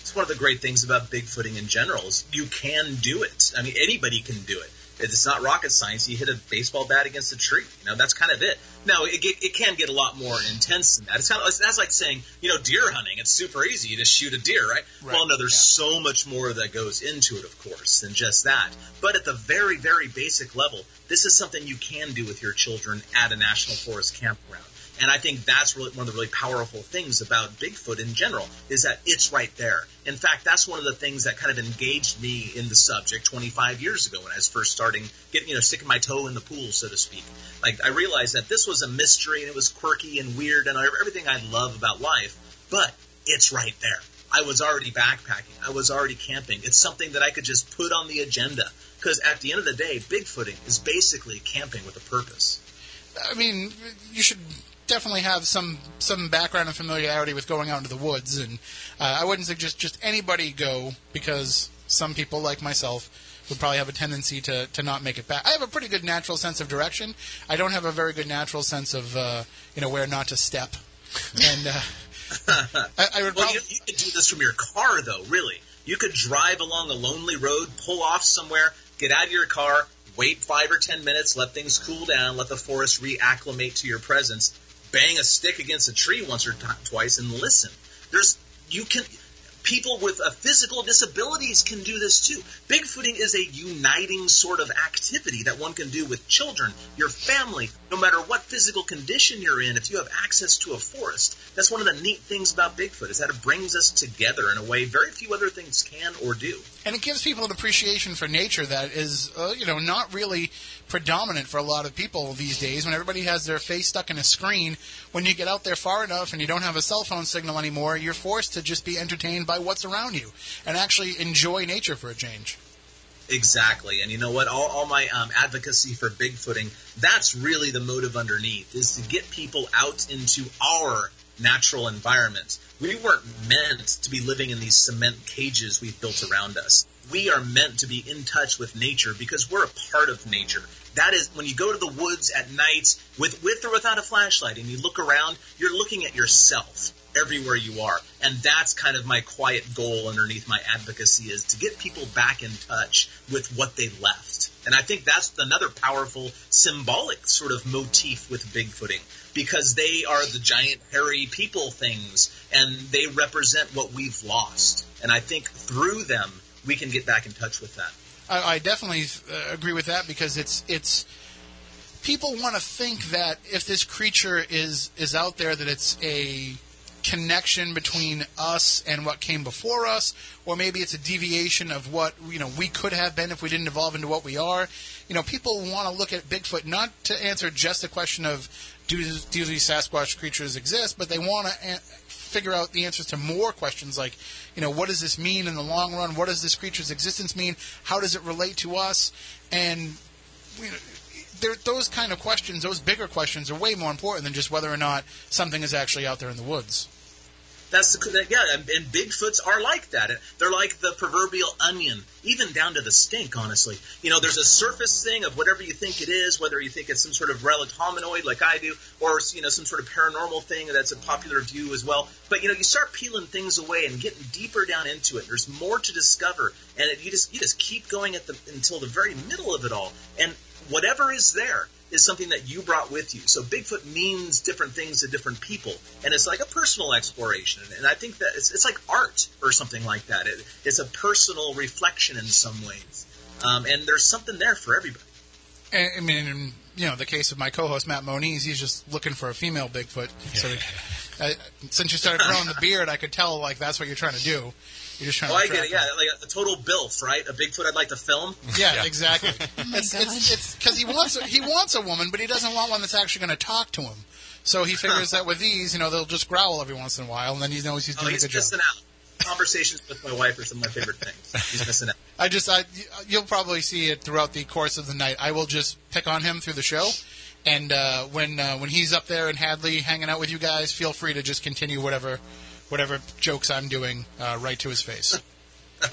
It's one of the great things about bigfooting in general is you can do it. I mean, anybody can do it. It's not rocket science. You hit a baseball bat against a tree. You know, that's kind of it. Now, it, get, it can get a lot more intense than that. It's kind of that's like saying, you know, deer hunting. It's super easy. You just shoot a deer, right? Right, Well, no, there's so much more that goes into it, of course, than just that. But at the very, very basic level, this is something you can do with your children at a national forest campground. And I think that's really one of the really powerful things about Bigfoot in general is that it's right there. In fact, that's one of the things that kind of engaged me in the subject 25 years ago when I was first starting, getting, you know, sticking my toe in the pool, so to speak. Like, I realized that this was a mystery and it was quirky and weird and everything I love about life, but it's right there. I was already backpacking. I was already camping. It's something that I could just put on the agenda. Because at the end of the day, Bigfooting is basically camping with a purpose. I mean, you should definitely have some some background and familiarity with going out into the woods, and uh, I wouldn't suggest just anybody go because some people like myself would probably have a tendency to, to not make it back. I have a pretty good natural sense of direction. I don't have a very good natural sense of uh, you know where not to step, and uh, I, I would Well, prob- you, you could do this from your car, though. Really, you could drive along a lonely road, pull off somewhere, get out of your car, wait five or ten minutes, let things cool down, let the forest reacclimate to your presence, bang a stick against a tree once or t- twice, and listen. There's you can people with uh, physical disabilities can do this too. Bigfooting is a uniting sort of activity that one can do with children, your family, no matter what physical condition you're in. If you have access to a forest, that's one of the neat things about Bigfoot is that it brings us together in a way very few other things can or do. And it gives people an appreciation for nature that is, uh, you know, not really predominant for a lot of people these days. When everybody has their face stuck in a screen, when you get out there far enough and you don't have a cell phone signal anymore, you're forced to just be entertained by what's around you and actually enjoy nature for a change. Exactly, and you know what? All, all my um, advocacy for bigfooting, that's really the motive underneath, is to get people out into our natural environment. We weren't meant to be living in these cement cages we've built around us. We are meant to be in touch with nature because we're a part of nature. That is, when you go to the woods at night with, with or without a flashlight and you look around, you're looking at yourself everywhere you are. And that's kind of my quiet goal underneath my advocacy is to get people back in touch with what they left. And I think that's another powerful symbolic sort of motif with Bigfooting because they are the giant hairy people things and they represent what we've lost. And I think through them we can get back in touch with that. I, I definitely uh, agree with that because it's it's people want to think that if this creature is is out there that it's a connection between us and what came before us, or maybe it's a deviation of what you know we could have been if we didn't evolve into what we are. You know, people want to look at Bigfoot not to answer just the question of do do these Sasquatch creatures exist, but they want to figure out the answers to more questions like, you know, what does this mean in the long run? What does this creature's existence mean? How does it relate to us? And you know, there, those kind of questions, those bigger questions, are way more important than just whether or not something is actually out there in the woods. That's the yeah, and, Bigfoots are like that. They're like the proverbial onion, even down to the stink. Honestly, you know, there's a surface thing of whatever you think it is, whether you think it's some sort of relic hominoid like I do, or you know, some sort of paranormal thing that's a popular view as well. But you know, you start peeling things away and getting deeper down into it. There's more to discover, and it, you just you just keep going at the until the very middle of it all, and whatever is there is something that you brought with you. So Bigfoot means different things to different people, and it's like a personal exploration. And I think that it's, it's like art or something like that. It, it's a personal reflection in some ways, um, and there's something there for everybody. And, I mean, in, you know, the case of my co-host Matt Moniz, he's just looking for a female Bigfoot. So, uh, since you started growing the beard, I could tell like that's what you're trying to do. You're just trying Oh, to. I get attract it. Yeah, her. like a, a total bilf, right? A Bigfoot I'd like to film. Yeah, Yeah. exactly. my it's God. it's it's because he wants a, he wants a woman, but he doesn't want one that's actually going to talk to him. So he figures that with these, you know, they'll just growl every once in a while, and then he knows he's Oh, doing he's a good job. missing out. Conversations with my wife are some of my favorite things. He's missing out. I just, I, you'll probably see it throughout the course of the night. I will just pick on him through the show, and uh, when uh, when he's up there in Hadley hanging out with you guys, feel free to just continue whatever whatever jokes I'm doing uh, right to his face.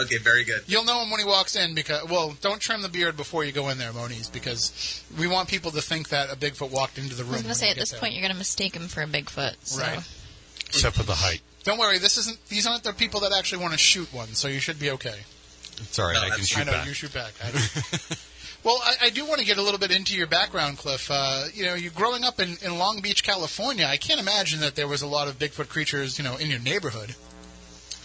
Okay, very good. You'll know him when he walks in because, well, don't trim the beard before you go in there, Moniz, because we want people to think that a Bigfoot walked into the room. I was going to say, at this there. point, you're going to mistake him for a Bigfoot. So. Right. except for the height. Don't worry, this isn't. These aren't the people that actually want to shoot one, so you should be okay. It's all right. No, I can that's- shoot I know back. you shoot back. Well, I, I do want to get a little bit into your background, Cliff. Uh, you know, you growing up in, in Long Beach, California. I can't imagine that there was a lot of Bigfoot creatures, you know, in your neighborhood.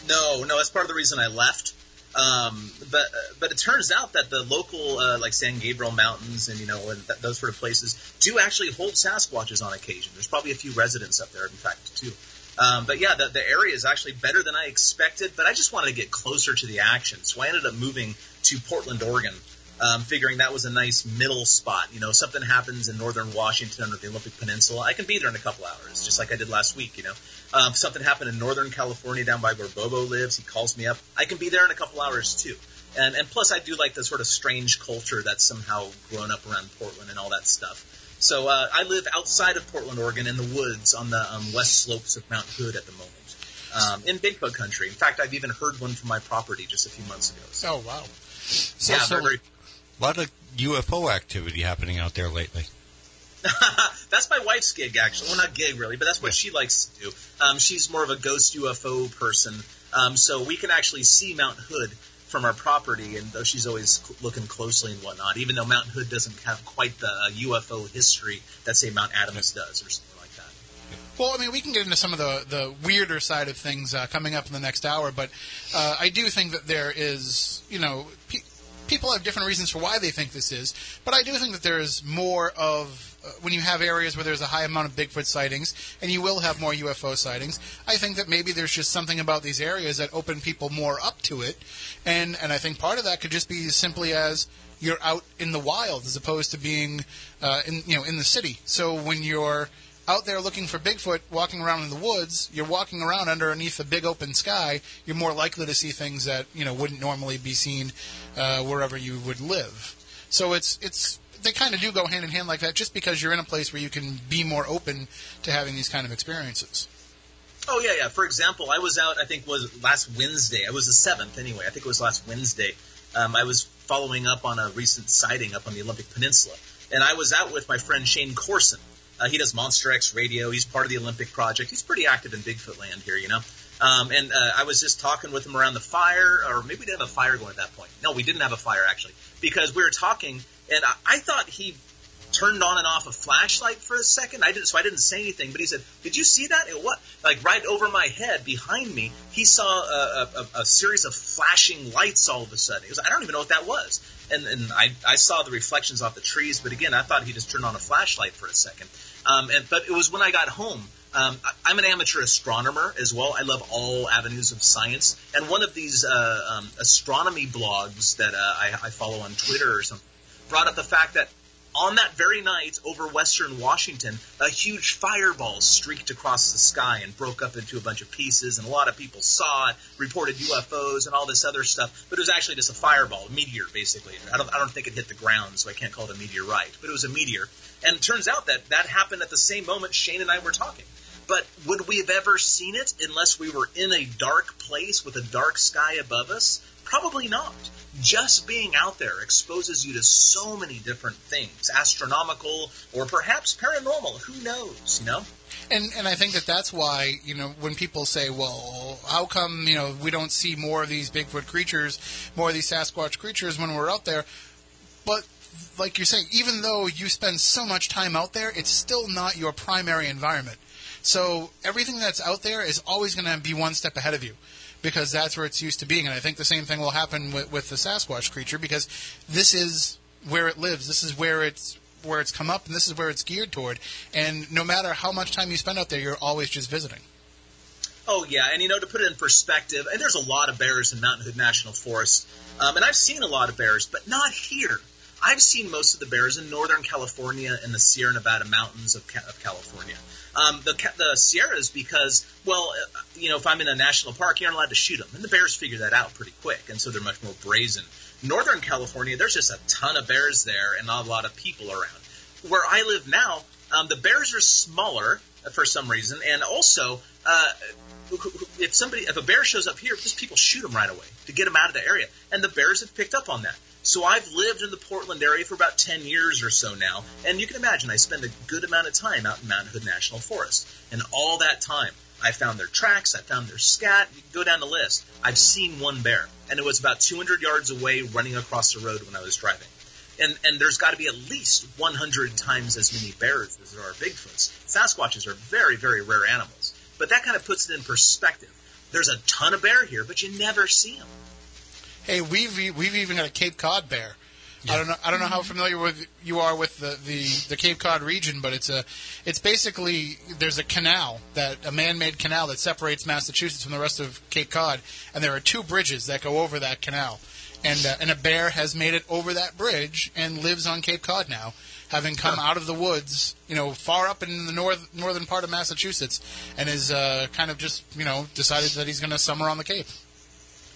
No, no, that's part of the reason I left. Um, but but it turns out that the local uh, like San Gabriel Mountains and you know and th- those sort of places do actually hold Sasquatches on occasion. There's probably a few residents up there, in fact, too. Um, but yeah, the, the area is actually better than I expected. But I just wanted to get closer to the action, so I ended up moving to Portland, Oregon, um, figuring that was a nice middle spot. You know, something happens in northern Washington or the Olympic Peninsula, I can be there in a couple hours, just like I did last week. You know, um, something happened in northern California down by where Bobo lives. He calls me up. I can be there in a couple hours too. And and plus, I do like the sort of strange culture that's somehow grown up around Portland and all that stuff. So uh, I live outside of Portland, Oregon, in the woods on the um, west slopes of Mount Hood at the moment, um, in Bigfoot country. In fact, I've even heard one from my property just a few months ago. So, Oh wow! So, yeah, so very, a lot of UFO activity happening out there lately. that's my wife's gig, actually. Well, not gig really, but that's what she likes to do. Um, she's more of a ghost UFO person, um, so we can actually see Mount Hood from our property, and though she's always cl- looking closely and whatnot, even though Mount Hood doesn't have quite the uh, UFO history that say Mount Adams does or something like that. Well, I mean, we can get into some of the, the weirder side of things uh, coming up in the next hour, but uh, I do think that there is, you know, pe- people have different reasons for why they think this is, but I do think that there is more of uh, when you have areas where there's a high amount of Bigfoot sightings, and you will have more UFO sightings. I think that maybe there's just something about these areas that open people more up to it, and and I think part of that could just be simply as you're out in the wild as opposed to being uh, in you know in the city. So when you're out there looking for Bigfoot, walking around in the woods, you're walking around underneath a big open sky. You're more likely to see things that you know wouldn't normally be seen uh, wherever you would live. So it's it's they kind of do go hand in hand like that, just because you're in a place where you can be more open to having these kind of experiences. Oh yeah, yeah. For example, I was out. I think was last Wednesday. I was the seventh anyway. I think it was last Wednesday. Um, I was following up on a recent sighting up on the Olympic Peninsula, and I was out with my friend Shane Corson. Uh, he does Monster X Radio. He's part of the Olympic Project. He's pretty active in Bigfoot land here, you know. Um, and uh, I was just talking with him around the fire, or maybe we didn't have a fire going at that point. No, we didn't have a fire actually, because we were talking, and I, I thought he turned on and off a flashlight for a second. I didn't, so I didn't say anything. But he said, "Did you see that? It, what? Like right over my head, behind me, he saw a, a, a series of flashing lights all of a sudden. He was, I don't even know what that was. And and I I saw the reflections off the trees, but again, I thought he just turned on a flashlight for a second. Um, and but it was when I got home. Um, I'm an amateur astronomer as well. I love all avenues of science. And one of these uh, um, astronomy blogs that uh, I, I follow on Twitter or something brought up the fact that on that very night over western Washington, a huge fireball streaked across the sky and broke up into a bunch of pieces, and a lot of people saw it, reported UFOs and all this other stuff. But it was actually just a fireball, a meteor, basically. I don't, I don't think it hit the ground, so I can't call it a meteorite, but it was a meteor. And it turns out that that happened at the same moment Shane and I were talking. But would we have ever seen it unless we were in a dark place with a dark sky above us? Probably not. Just being out there exposes you to so many different things, astronomical or perhaps paranormal. Who knows, you know? And and I think that that's why you know when people say, well, how come you know we don't see more of these Bigfoot creatures, more of these Sasquatch creatures when we're out there? But like you're saying, even though you spend so much time out there, it's still not your primary environment. So everything that's out there is always going to be one step ahead of you because that's where it's used to being. And I think the same thing will happen with, with the Sasquatch creature because this is where it lives. This is where it's where it's come up, and this is where it's geared toward. And no matter how much time you spend out there, you're always just visiting. Oh yeah, and you know to put it in perspective, and there's a lot of bears in Mountain Hood National Forest, um, and I've seen a lot of bears, but not here. I've seen most of the bears in Northern California and the Sierra Nevada mountains of, of California. Um, the, the Sierras, because well, you know, if I'm in a national park, you're not allowed to shoot them, and the bears figure that out pretty quick, and so they're much more brazen. Northern California, there's just a ton of bears there, and not a lot of people around. Where I live now, um, the bears are smaller for some reason, and also uh, if somebody if a bear shows up here, just people shoot them right away to get them out of the area, and the bears have picked up on that. So I've lived in the Portland area for about 10 years or so now, and you can imagine I spend a good amount of time out in Mountain Hood National Forest. And all that time, I found their tracks, I found their scat, you can go down the list. I've seen one bear, and it was about 200 yards away running across the road when I was driving. And, and there's got to be at least 100 times as many bears as there are Bigfoots. Sasquatches are very, very rare animals. But that kind of puts it in perspective. There's a ton of bear here, but you never see them. Hey, we've we've even got a Cape Cod bear. I don't know. I don't know how familiar with you are with the, the, the Cape Cod region, but it's a it's basically there's a canal that a man-made canal that separates Massachusetts from the rest of Cape Cod, and there are two bridges that go over that canal, and uh, and a bear has made it over that bridge and lives on Cape Cod now, having come out of the woods, you know, far up in the north northern part of Massachusetts, and is uh, kind of just you know decided that he's going to summer on the Cape.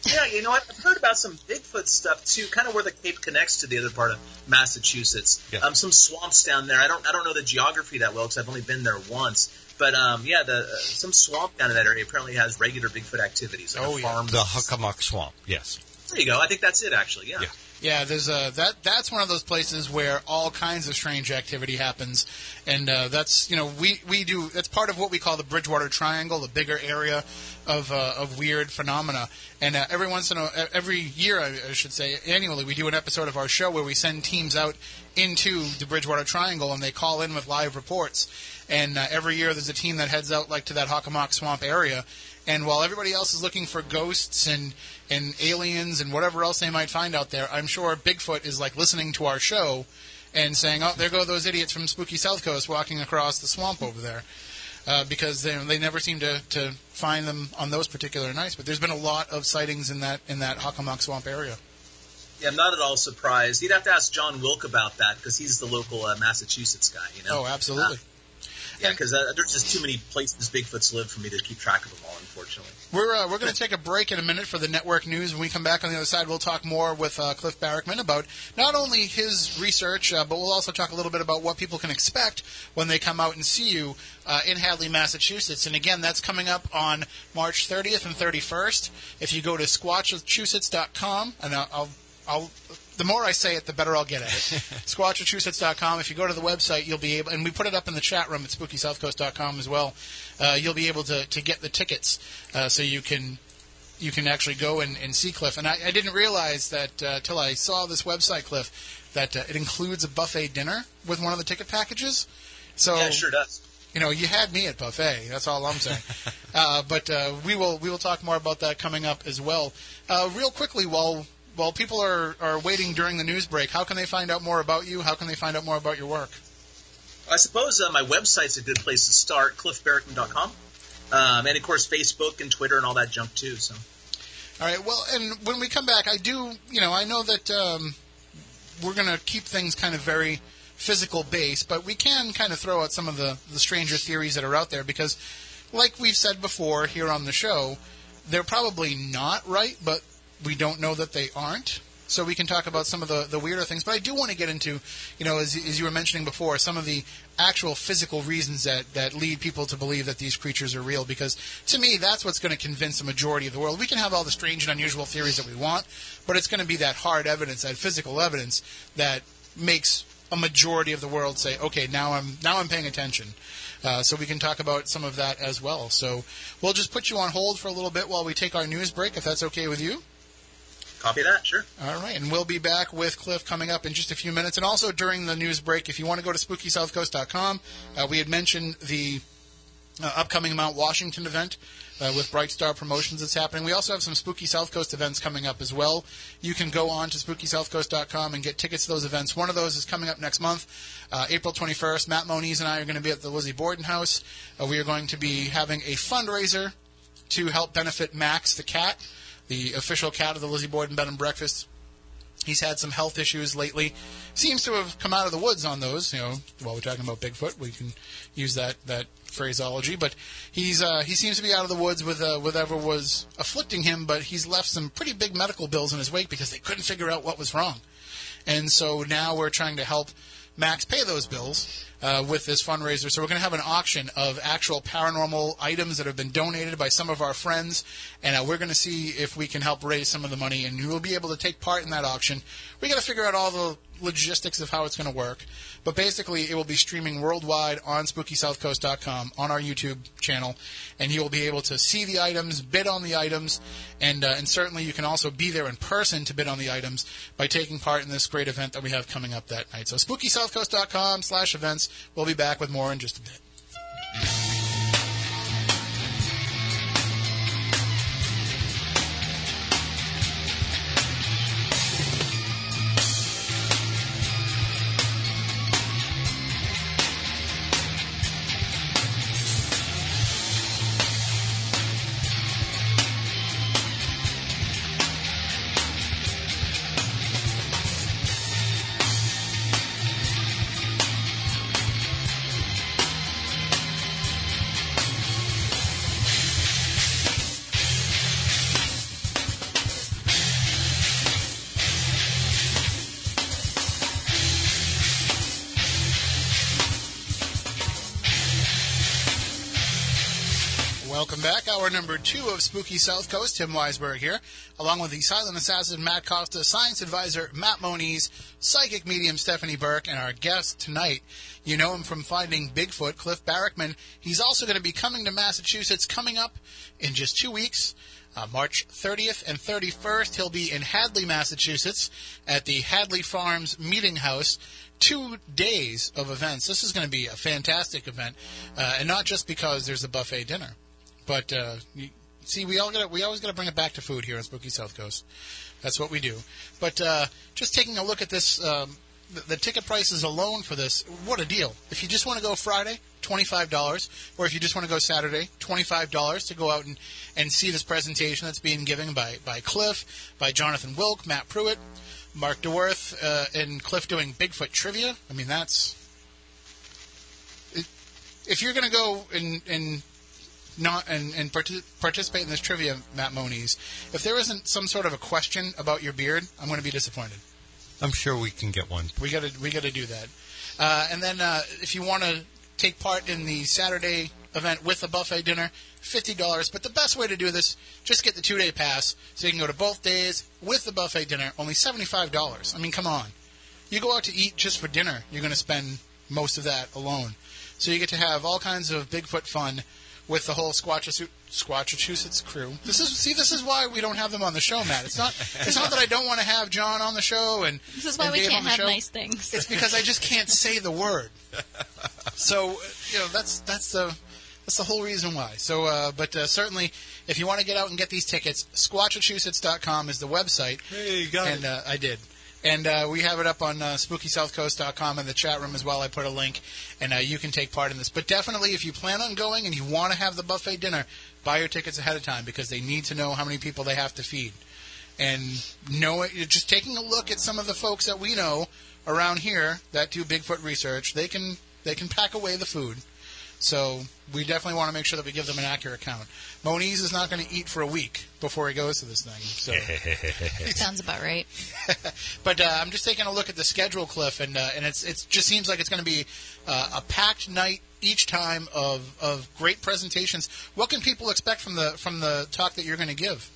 Yeah, you know, what I've heard about some Bigfoot stuff too, kind of where the Cape connects to the other part of Massachusetts. Yeah. Um, some swamps down there. I don't, I don't know the geography that well because I've only been there once. But um, yeah, the uh, some swamp down in that area apparently has regular Bigfoot activities. Like Oh, yeah. The Hockomock Swamp, yes. There you go. I think that's it actually. Yeah. Yeah. Yeah, there's a that that's one of those places where all kinds of strange activity happens, and uh, that's you know we we do that's part of what we call the Bridgewater Triangle, the bigger area of uh, of weird phenomena, And uh, every once in a, every year, I, I should say, annually, we do an episode of our show where we send teams out into the Bridgewater Triangle, and they call in with live reports. And uh, every year, there's a team that heads out like to that Hockomock Swamp area. And while everybody else is looking for ghosts and and aliens and whatever else they might find out there, I'm sure Bigfoot is like listening to our show and saying, "Oh, there go those idiots from Spooky South Coast walking across the swamp over there," uh, because they, they never seem to, to find them on those particular nights. But there's been a lot of sightings in that in that Hockomock Swamp area. Yeah, I'm not at all surprised. You'd have to ask John Wilk about that because he's the local uh, Massachusetts guy. You know? Oh, absolutely. Yeah, because uh, there's just too many places Bigfoots live for me to keep track of them all, unfortunately. We're uh, we're going to take a break in a minute for the network news. When we come back on the other side, we'll talk more with uh, Cliff Barackman about not only his research, uh, but we'll also talk a little bit about what people can expect when they come out and see you uh, in Hadley, Massachusetts. And again, that's coming up on March 30th and 31st. If you go to squatchachusetts.com, and I'll, I'll, I'll the more I say it, the better I'll get at it. Squatchachusetts.com. If you go to the website, you'll be able, and we put it up in the chat room at SpookySouthCoast.com as well. Uh, you'll be able to, to get the tickets uh, so you can you can actually go and, and see Cliff. And I, I didn't realize that uh, till I saw this website, Cliff, that uh, it includes a buffet dinner with one of the ticket packages. So Yeah, it sure does. you know, you had me at buffet. That's all I'm saying. uh, but uh, we will we will talk more about that coming up as well. Uh, real quickly, while while people are, are waiting during the news break, how can they find out more about you? How can they find out more about your work? I suppose uh, my website's a good place to start, cliffbarackman.com. Um, and of course, Facebook and Twitter and all that junk too. So All right. Well, and when we come back, I do. You know, I know that um, we're going to keep things kind of very physical based, but we can kind of throw out some of the the stranger theories that are out there because, like we've said before here on the show, they're probably not right, but we don't know that they aren't. So we can talk about some of the, the weirder things, but I do want to get into, you know, as, as you were mentioning before, some of the actual physical reasons that, that lead people to believe that these creatures are real. Because to me, that's what's going to convince the majority of the world. We can have all the strange and unusual theories that we want, but it's going to be that hard evidence, that physical evidence, that makes a majority of the world say, okay, now I'm now I'm paying attention. Uh, so we can talk about some of that as well. So we'll just put you on hold for a little bit while we take our news break, if that's okay with you. Copy that, sure. All right, and we'll be back with Cliff coming up in just a few minutes. And also during the news break, if you want to go to SpookySouthCoast.com, uh, we had mentioned the uh, upcoming Mount Washington event uh, with Bright Star Promotions that's happening. We also have some Spooky South Coast events coming up as well. You can go on to SpookySouthCoast.com and get tickets to those events. One of those is coming up next month, uh, April 21st. Matt Moniz and I are going to be at the Lizzie Borden House. Uh, we are going to be having a fundraiser to help benefit Max the cat, the official cat of the Lizzie Borden Bed and Breakfast. He's had some health issues lately. Seems to have come out of the woods on those. You know, while we're talking about Bigfoot, we can use that that phraseology. But he's uh, he seems to be out of the woods with uh, whatever was afflicting him. But he's left some pretty big medical bills in his wake because they couldn't figure out what was wrong. And so now we're trying to help Max pay those bills uh, with this fundraiser. So we're going to have an auction of actual paranormal items that have been donated by some of our friends, and uh, we're going to see if we can help raise some of the money, and you will be able to take part in that auction. We got to figure out all the logistics of how it's going to work, but basically it will be streaming worldwide on SpookySouthCoast.com on our YouTube channel, and you will be able to see the items, bid on the items, and uh, and certainly you can also be there in person to bid on the items by taking part in this great event that we have coming up that night. So SpookySouthCoast.com slash events. We'll be back with more in just a bit. Number two of Spooky South Coast. Tim Weisberg here, along with the silent assassin Matt Costa, science advisor Matt Moniz, psychic medium Stephanie Burke, and our guest tonight. You know him from finding Bigfoot, Cliff Barackman. He's also going to be coming to Massachusetts coming up in just two weeks. Uh, March 30th and 31st, he'll be in Hadley, Massachusetts, at the Hadley Farms Meeting House. Two days of events. This is going to be a fantastic event, uh, and not just because there's a buffet dinner, but uh, you, see, we all got we always got to bring it back to food here on Spooky South Coast. That's what we do. But uh, just taking a look at this, um, the, the ticket prices alone for this, what a deal! If you just want to go Friday, twenty-five dollars, or if you just want to go Saturday, twenty-five dollars to go out and, and see this presentation that's being given by by Cliff, by Jonathan Wilk, Matt Pruitt, Mark DeWorth, uh, and Cliff doing Bigfoot trivia. I mean, that's if you're going to go and and not and, and partic- participate in this trivia, Matt Moniz. If there isn't some sort of a question about your beard, I'm going to be disappointed. I'm sure we can get one. We got to we got to do that. Uh, and then uh, if you want to take part in the Saturday event with a buffet dinner, fifty dollars. But the best way to do this, just get the two day pass so you can go to both days with the buffet dinner. Only seventy five dollars. I mean, come on. You go out to eat just for dinner, you're going to spend most of that alone. So you get to have all kinds of Bigfoot fun with the whole Squatcha- Squatchachusetts crew. This is see, this is why we don't have them on the show, Matt. It's not it's not that I don't want to have John on the show and This is why and we Dave can't have show. nice things. It's because I just can't say the word. So uh, you know that's that's the that's the whole reason why. So, uh, but uh, certainly, if you want to get out and get these tickets, squatchachusetts.com is the website. Hey, you got and uh, I did. And uh, we have it up on uh, SpookySouthCoast.com in the chat room as well. I put a link, and uh, you can take part in this. But definitely, if you plan on going and you want to have the buffet dinner, buy your tickets ahead of time because they need to know how many people they have to feed. And know it, just taking a look at some of the folks that we know around here that do Bigfoot research, they can they can pack away the food. So we definitely want to make sure that we give them an accurate count. Moniz is not going to eat for a week before he goes to this thing. So. Sounds about right. But uh, I'm just taking a look at the schedule, Cliff, and uh, and it's it just seems like it's going to be uh, a packed night each time of, of great presentations. What can people expect from the from the talk that you're going to give?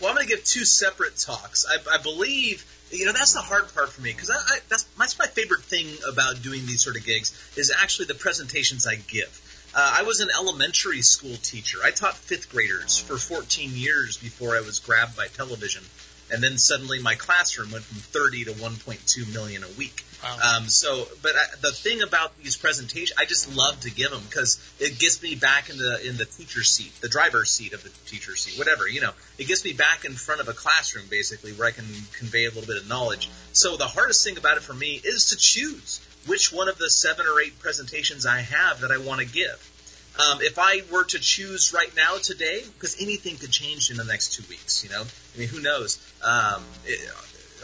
Well, I'm going to give two separate talks. I, I believe, you know, that's the hard part for me because I, I, that's, that's my favorite thing about doing these sort of gigs is actually the presentations I give. Uh, I was an elementary school teacher. I taught fifth graders for 14 years before I was grabbed by television. And then suddenly my classroom went from 30 to 1.2 million a week. Wow. Um, so, but I, the thing about these presentations, I just love to give them because it gets me back in the in the teacher seat, the driver's seat of the teacher seat, whatever you know. It gets me back in front of a classroom, basically, where I can convey a little bit of knowledge. So the hardest thing about it for me is to choose which one of the seven or eight presentations I have that I want to give. Um, if I were to choose right now today, because anything could change in the next two weeks, you know, I mean, who knows? Um, it,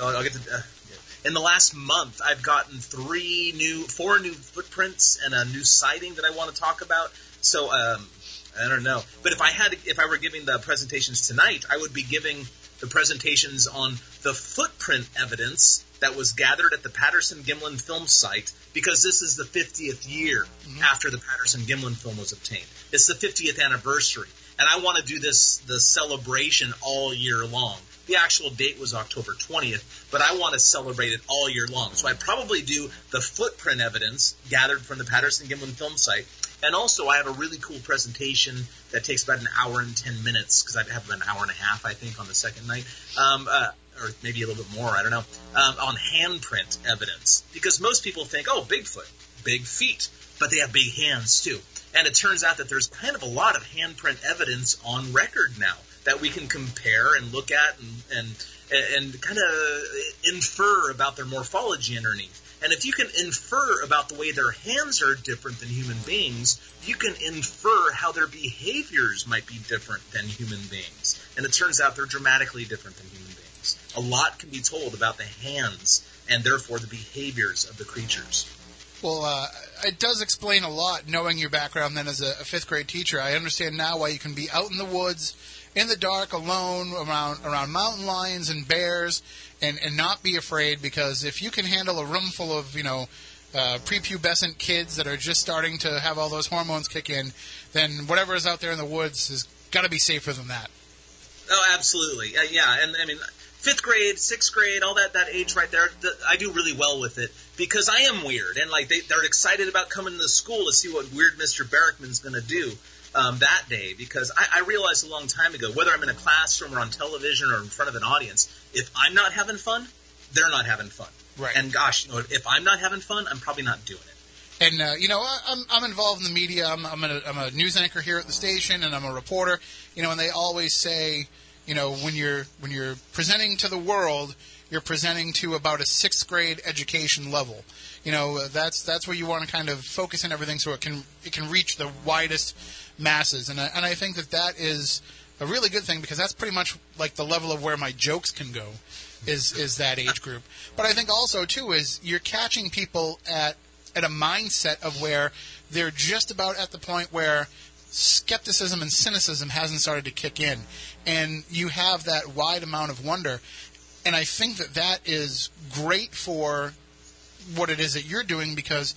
I'll, I'll get to. Uh, in the last month, I've gotten three new, four new footprints and a new sighting that I want to talk about. So um, I don't know, but if I had, if I were giving the presentations tonight, I would be giving the presentations on the footprint evidence that was gathered at the Patterson Gimlin film site because this is the 50th year after the Patterson Gimlin film was obtained. It's the 50th anniversary, and I want to do this the celebration all year long. The actual date was October 20th, but I want to celebrate it all year long. So I'd probably do the footprint evidence gathered from the Patterson Gimlin film site. And also, I have a really cool presentation that takes about an hour and 10 minutes because I have about an hour and a half, I think, on the second night. Um, uh, or maybe a little bit more, I don't know, um, on handprint evidence. Because most people think, oh, Bigfoot, big feet, but they have big hands too. And it turns out that there's kind of a lot of handprint evidence on record now that we can compare and look at and and, and kind of infer about their morphology underneath. And if you can infer about the way their hands are different than human beings, you can infer how their behaviors might be different than human beings. And it turns out they're dramatically different than human beings. A lot can be told about the hands and therefore the behaviors of the creatures. Well, uh, it does explain a lot knowing your background then as a, a fifth grade teacher. I understand now why you can be out in the woods, in the dark, alone, around around mountain lions and bears, and, and not be afraid because if you can handle a room full of, you know, uh, prepubescent kids that are just starting to have all those hormones kick in, then whatever is out there in the woods has got to be safer than that. Oh, absolutely. Uh, yeah, and I mean, fifth grade, sixth grade, all that that age right there, th- I do really well with it because I am weird, and like they they're excited about coming to school to see what weird Mr. Barackman's going to do. Um, that day because I, I realized a long time ago, whether I'm in a classroom or on television or in front of an audience, if I'm not having fun, they're not having fun. Right. And gosh, you know, if I'm not having fun, I'm probably not doing it. And uh, you know, I- I'm I'm involved in the media. I'm I'm a, I'm a news anchor here at the station, and I'm a reporter. You know, and they always say, you know, when you're when you're presenting to the world, you're presenting to about a sixth grade education level. You know, that's that's where you want to kind of focus in everything so it can it can reach the widest masses. And I, and I think that that is a really good thing because that's pretty much like the level of where my jokes can go is is that age group. But I think also too is you're catching people at at a mindset of where they're just about at the point where skepticism and cynicism hasn't started to kick in, and you have that wide amount of wonder. And I think that that is great for what it is that you're doing because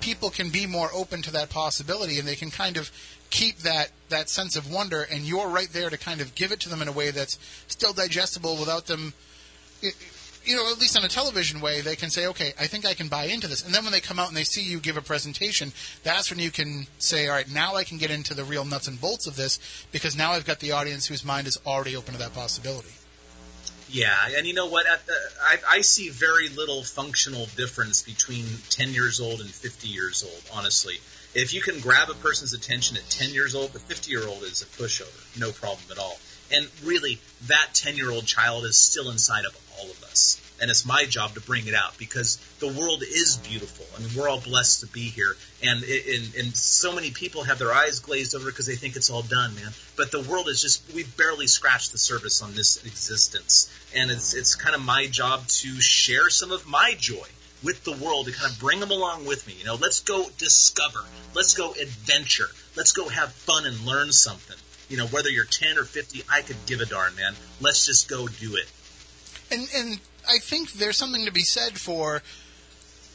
people can be more open to that possibility and they can kind of keep that that sense of wonder and you're right there to kind of give it to them in a way that's still digestible without them you know, at least on a television way, they can say, okay, I think I can buy into this. And then when they come out and they see you give a presentation, that's when you can say, all right, now I can get into the real nuts and bolts of this because now I've got the audience whose mind is already open to that possibility. Yeah, and you know what? At the, I, I see very little functional difference between 10 years old and 50 years old, honestly. If you can grab a person's attention at 10 years old, the 50 year old is a pushover. No problem at all. And really, that 10 year old child is still inside of all of us. And it's my job to bring it out because the world is beautiful. I mean, we're all blessed to be here. And, and, and so many people have their eyes glazed over because they think it's all done, man. But the world is just, we've barely scratched the surface on this existence. And it's, it's kind of my job to share some of my joy with the world to kind of bring them along with me. You know, let's go discover. Let's go adventure. Let's go have fun and learn something. You know, whether you're 10 or 50, I could give a darn, man. Let's just go do it. And and I think there's something to be said for,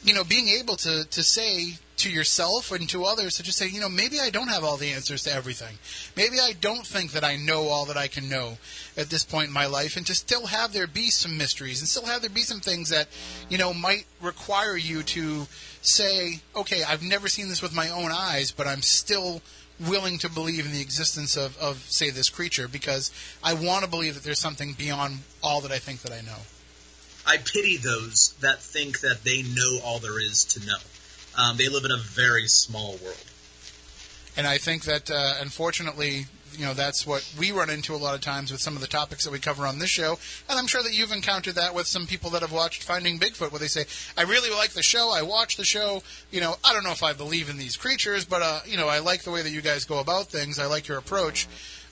you know, being able to to say to yourself and to others to just say, you know, maybe I don't have all the answers to everything. Maybe I don't think that I know all that I can know at this point in my life, and to still have there be some mysteries and still have there be some things that, you know, might require you to say, okay, I've never seen this with my own eyes, but I'm still willing to believe in the existence of, of say, this creature because I want to believe that there's something beyond all that I think that I know. I pity those that think that they know all there is to know. Um, they live in a very small world. And I think that, uh, unfortunately, you know, that's what we run into a lot of times with some of the topics that we cover on this show. And I'm sure that you've encountered that with some people that have watched Finding Bigfoot, where they say, I really like the show, I watch the show, you know, I don't know if I believe in these creatures, but, uh, you know, I like the way that you guys go about things, I like your approach.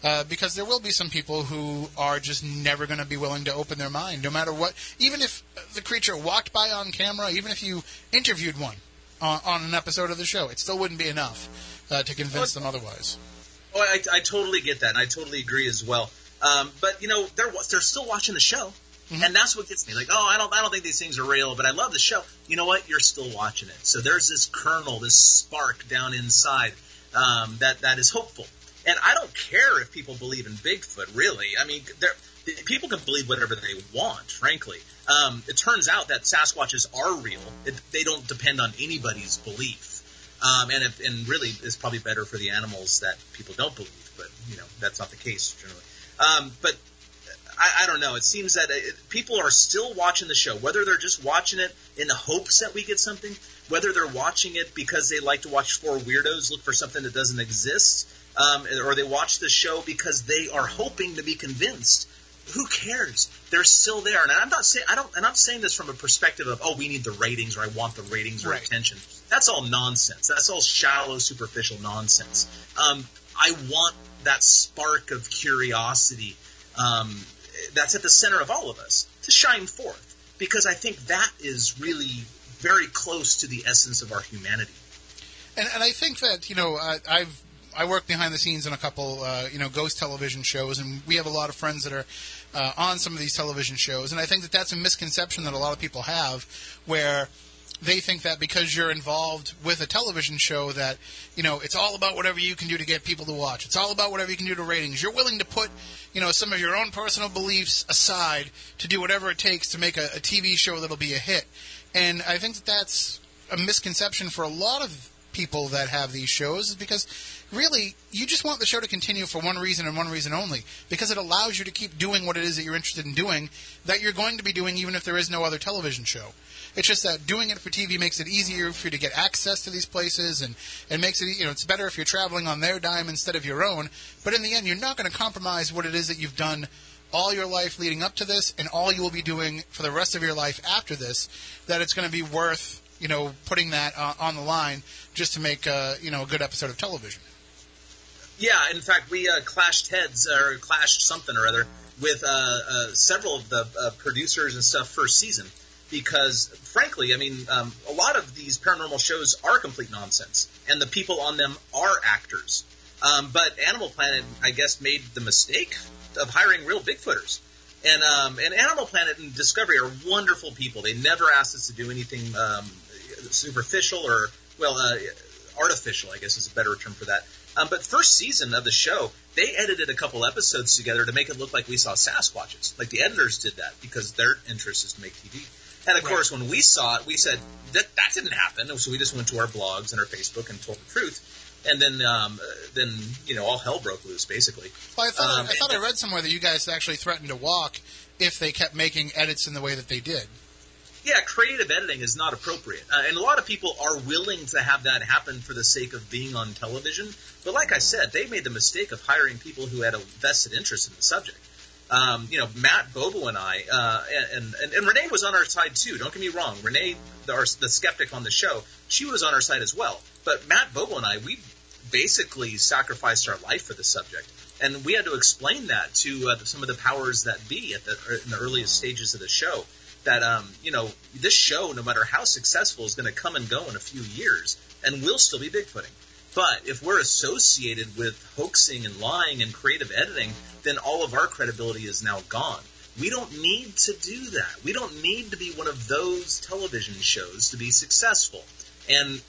Uh, because there will be some people who are just never going to be willing to open their mind, no matter what. Even if the creature walked by on camera, even if you interviewed one on, on an episode of the show, it still wouldn't be enough uh, to convince them otherwise. Oh, I, I totally get that, and I totally agree as well. Um, but you know, they're they're still watching the show, and that's what gets me. Like, oh, I don't I don't think these things are real, but I love the show. You know what? You're still watching it, so there's this kernel, this spark down inside um, that that is hopeful. And I don't care if people believe in Bigfoot. Really, I mean, they're- people can believe whatever they want. Frankly, um, it turns out that Sasquatches are real. It, they don't depend on anybody's belief. Um, and if, and really, it's probably better for the animals that people don't believe. But you know, that's not the case generally. Um, but I, I don't know. It seems that it, people are still watching the show, whether they're just watching it in the hopes that we get something, whether they're watching it because they like to watch four weirdos look for something that doesn't exist, um, or they watch the show because they are hoping to be convinced. Who cares? They're still there, and I'm not saying I don't. and I'm saying this from a perspective of oh, we need the ratings or I want the ratings or Right. attention. That's all nonsense. That's all shallow, superficial nonsense. Um, I want that spark of curiosity um, that's at the center of all of us to shine forth because I think that is really very close to the essence of our humanity. And, and I think that you know I, I've I work behind the scenes on a couple uh, you know ghost television shows, and we have a lot of friends that are uh, on some of these television shows, and I think that that's a misconception that a lot of people have, where they think that because you're involved with a television show that you know it's all about whatever you can do to get people to watch. It's all about whatever you can do to ratings. You're willing to put you know some of your own personal beliefs aside to do whatever it takes to make a, a TV show that'll be a hit. And I think that that's a misconception for a lot of people that have these shows is because really you just want the show to continue for one reason and one reason only because it allows you to keep doing what it is that you're interested in doing that you're going to be doing even if there is no other television show. It's just that doing it for TV makes it easier for you to get access to these places and and makes it you know it's better if you're traveling on their dime instead of your own. But in the end, you're not going to compromise what it is that you've done all your life leading up to this and all you will be doing for the rest of your life after this. That it's going to be worth you know putting that uh, on the line just to make uh, you know a good episode of television. Yeah, in fact, we uh, clashed heads or clashed something or other with uh, uh, several of the uh, producers and stuff first season because, frankly, I mean, um, a lot of these paranormal shows are complete nonsense, and the people on them are actors. Um, but Animal Planet, I guess, made the mistake of hiring real Bigfooters. And um, and Animal Planet and Discovery are wonderful people. They never asked us to do anything um, superficial or well, uh, artificial. I guess is a better term for that. Um, but first season of the show, they edited a couple episodes together to make it look like we saw Sasquatches. Like the editors did that because their interest is to make TV. And of Right. course, when we saw it, we said that that didn't happen. So we just went to our blogs and our Facebook and told the truth. And then, um, then you know, all hell broke loose, basically. Well, I thought Um, I thought I read somewhere that you guys actually threatened to walk if they kept making edits in the way that they did. Yeah, creative editing is not appropriate. Uh, and a lot of people are willing to have that happen for the sake of being on television. But like I said, they made the mistake of hiring people who had a vested interest in the subject. Um, you know, Matt Bobo and I, uh, and, and, and Ranae was on our side too. Don't get me wrong. Ranae, the, our, the skeptic on the show, she was on our side as well. But Matt Bobo and I, we basically sacrificed our life for the subject. And we had to explain that to uh, some of the powers that be at the, in the earliest stages of the show that um, you know this show, no matter how successful, is going to come and go in a few years, and we'll still be Bigfooting. But if we're associated with hoaxing and lying and creative editing, then all of our credibility is now gone. We don't need to do that. We don't need to be one of those television shows to be successful. And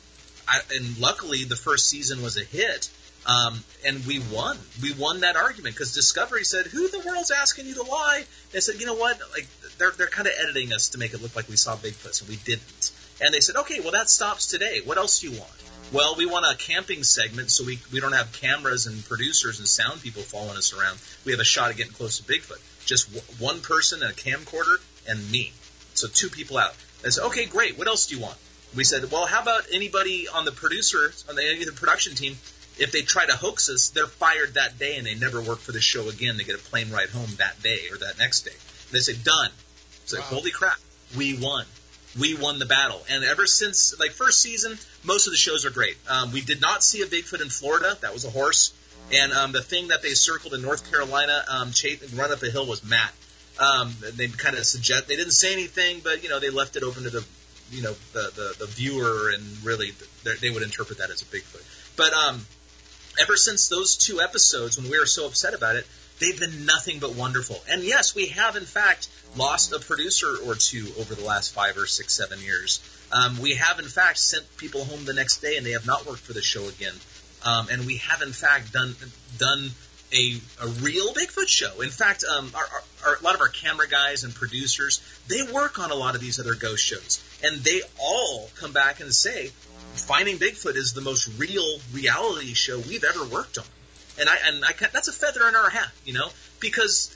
I, and luckily, the first season was a hit. Um, and we won. We won that argument because Discovery said, "Who the world's asking you to lie?" They said, "You know what? Like they're they're kind of editing us to make it look like we saw Bigfoot, so we didn't." And they said, "Okay, well that stops today. What else do you want?" Well, we want a camping segment, so we we don't have cameras and producers and sound people following us around. We have a shot of getting close to Bigfoot. Just w- one person and a camcorder and me. So two people out. They said, "Okay, great. What else do you want?" We said, "Well, how about anybody on the producer on the, any of the production team?" if they try to hoax us, they're fired that day and they never work for the show again. They get a plane ride home that day or that next day. And they say, done. It's like, Wow. holy crap, we won. We won the battle. And ever since, like, first season, most of the shows are great. Um, we did not see a Bigfoot in Florida. That was a horse. And um, the thing that they circled in North Carolina, um, chase, run up a hill, was Matt. Um, they kind of suggest, they didn't say anything, but, you know, they left it open to the, you know, the, the, the viewer and really they they would interpret that as a Bigfoot. But, um, ever since those two episodes when we were so upset about it, they've been nothing but wonderful. And yes, we have in fact lost a producer or two over the last five or six, seven years. Um, we have in fact sent people home the next day and they have not worked for the show again. Um, and we have in fact done done a, a real Bigfoot show. In fact, um, our, our, our, a lot of our camera guys and producers they work on a lot of these other ghost shows, and they all come back and say Finding Bigfoot is the most real reality show we've ever worked on, and I and I that's a feather in our hat, you know, because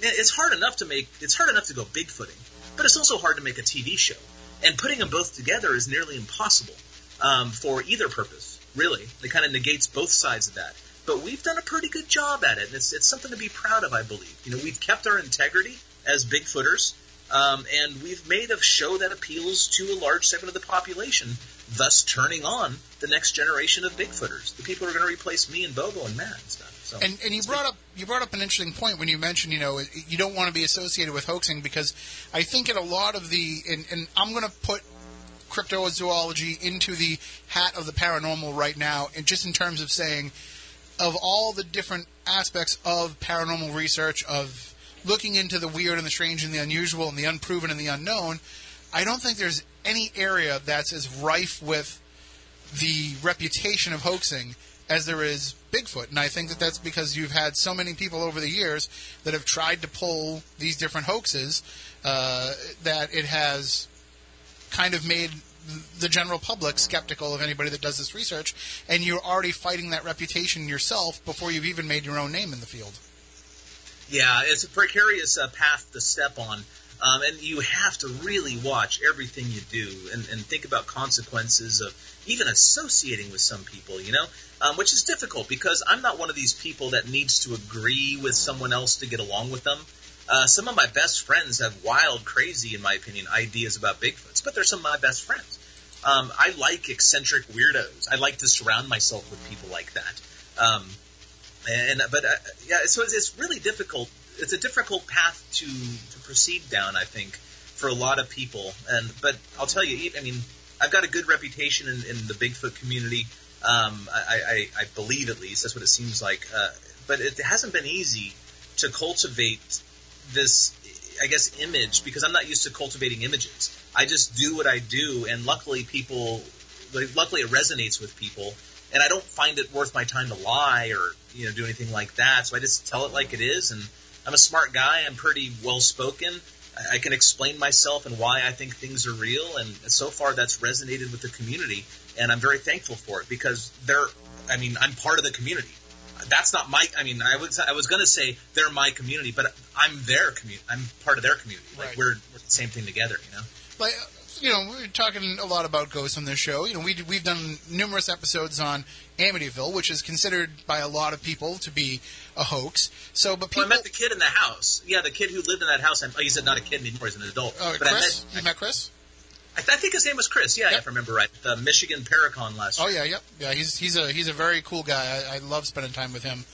it's hard enough to make it's hard enough to go Bigfooting, but it's also hard to make a TV show, and putting them both together is nearly impossible um, for either purpose. Really, it kind of negates both sides of that. But we've done a pretty good job at it, and it's it's something to be proud of, I believe. You know, we've kept our integrity as Bigfooters, um, and we've made a show that appeals to a large segment of the population, thus turning on the next generation of Bigfooters, the people who are going to replace me and Bobo and Matt and stuff. So, And, and you brought up you brought up an interesting point when you mentioned you know you don't want to be associated with hoaxing because I think in a lot of the and, and I'm going to put cryptozoology into the hat of the paranormal right now, and just in terms of saying of all the different aspects of paranormal research of looking into the weird and the strange and the unusual and the unproven and the unknown, I don't think there's any area that's as rife with the reputation of hoaxing as there is Bigfoot. And I think that that's because you've had so many people over the years that have tried to pull these different hoaxes uh, that it has kind of made the general public skeptical of anybody that does this research, and you're already fighting that reputation yourself before you've even made your own name in the field. Yeah, it's a precarious uh, path to step on. Um, and you have to really watch everything you do and, and, think about consequences of even associating with some people, you know, um, which is difficult because I'm not one of these people that needs to agree with someone else to get along with them. Uh, some of my best friends have wild, crazy, in my opinion, ideas about Bigfoots, but they're some of my best friends. Um, I like eccentric weirdos. I like to surround myself with people like that. Um, and but uh, yeah, so it's, it's really difficult. It's a difficult path to to proceed down. I think for a lot of people. And but I'll tell you, I mean, I've got a good reputation in, in the Bigfoot community. Um, I, I, I believe at least that's what it seems like. Uh, but it hasn't been easy to cultivate this, I guess, image because I'm not used to cultivating images. I just do what I do, and luckily people, luckily it resonates with people and I don't find it worth my time to lie or you know do anything like that. So I just tell it like it is, and I'm a smart guy. I'm pretty well spoken. I can explain myself and why I think things are real, and so far that's resonated with the community, and I'm very thankful for it because they're. I mean, I'm part of the community. That's not my. I mean, I was I was going to say they're my community, but I'm their community. I'm part of their community. Like Right. we're, we're the same thing together, you know. like you know we're talking a lot about ghosts on this show you know we, we've done numerous episodes on amityville which is considered by a lot of people to be a hoax so but Well, I met the kid in the house. Yeah, the kid who lived in that house. I'm, oh, he's not a kid anymore; he's an adult. uh, but chris I met, you met chris I, I think his name was Chris. Yeah, Yep. if I remember right. The Michigan Paracon last oh yeah yep yeah he's he's a he's a very cool guy i, I love spending time with him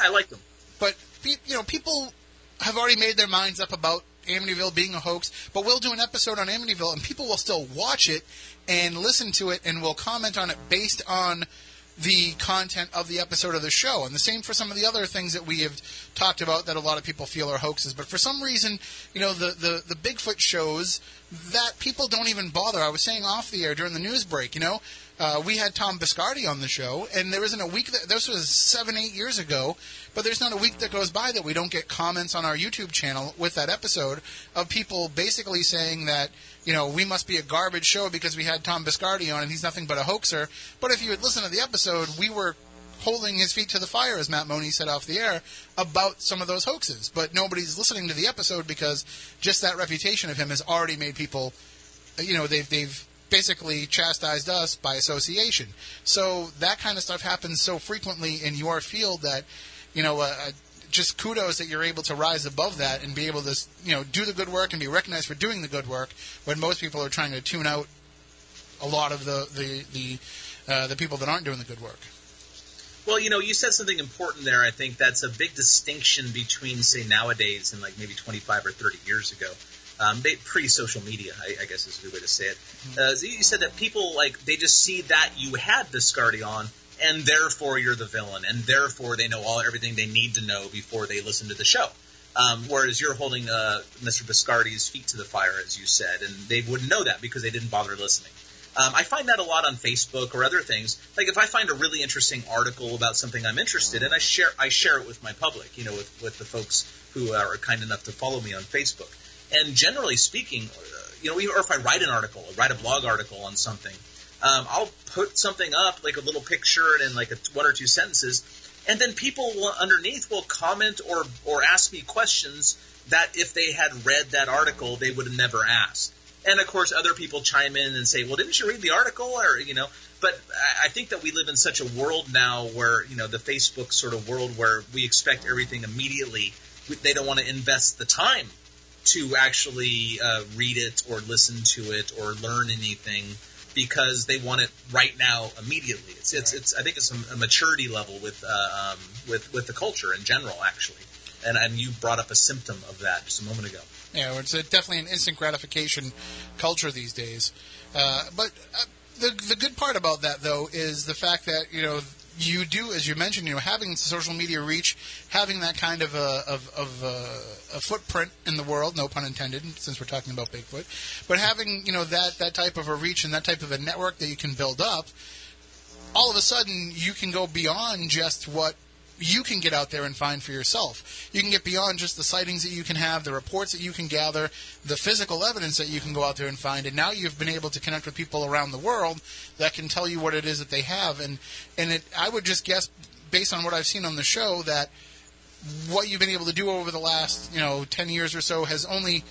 I like him. but you know people have already made their minds up about Amityville being a hoax, but we'll do an episode on Amityville and people will still watch it and listen to it and will comment on it based on the content of the episode of the show. And the same for some of the other things that we have talked about that a lot of people feel are hoaxes. But for some reason, you know, the, the, the Bigfoot shows that people don't even bother. I was saying off the air during the news break, you know, uh, we had Tom Biscardi on the show, and there isn't a week that this was seven, eight years ago, but there's not a week that goes by that we don't get comments on our YouTube channel with that episode of people basically saying that you know we must be a garbage show because we had Tom Biscardi on and he's nothing but a hoaxer. But if you had listened to the episode, we were holding his feet to the fire, as Matt Moniz said off the air, about some of those hoaxes. But nobody's listening to the episode because just that reputation of him has already made people, you know, they've they've basically chastised us by association. So that kind of stuff happens so frequently in your field that, you know, uh, uh, just kudos that you're able to rise above that and be able to, you know, do the good work and be recognized for doing the good work when most people are trying to tune out a lot of the the the, uh, the people that aren't doing the good work. Well, you know, you said something important there. I think that's a big distinction between, say, nowadays and like maybe 25 or 30 years ago. Um, they- pre-social media, I, I guess is a good way to say it. Uh, you said that people like they just see that you had Biscardi on, and therefore you're the villain, and therefore they know all everything they need to know before they listen to the show. Um, whereas you're holding uh, Mr. Biscardi's feet to the fire, as you said, and they wouldn't know that because they didn't bother listening. Um, I find that a lot on Facebook or other things. Like if I find a really interesting article about something I'm interested in, I share I share it with my public. You know, with with the folks who are kind enough to follow me on Facebook. And generally speaking, uh, you know, or if I write an article, or write a blog article on something, um, I'll put something up like a little picture and like a, one or two sentences, and then people will, underneath will comment or or ask me questions that if they had read that article they would have never asked. And of course, other people chime in and say, "Well, didn't you read the article?" Or you know, but I- I think that we live in such a world now where you know the Facebook sort of world where we expect everything immediately. They don't want to invest the time to actually uh, read it or listen to it or learn anything because they want it right now immediately. It's it's, it's I think it's a, a maturity level with uh, um, with with the culture in general actually. And and you brought up a symptom of that just a moment ago. Yeah, it's a, definitely an instant gratification culture these days. Uh, but uh, the the good part about that though is the fact that you know you do, as you mentioned, you know, having social media reach, having that kind of a of, of a, a footprint in the world, no pun intended, since we're talking about Bigfoot, but having you know that that type of a reach and that type of a network that you can build up, all of a sudden you can go beyond just what you can get out there and find for yourself. You can get beyond just the sightings that you can have, the reports that you can gather, the physical evidence that you can go out there and find, and now you've been able to connect with people around the world that can tell you what it is that they have. And and it, I would just guess, based on what I've seen on the show, that what you've been able to do over the last you know ten years or so has only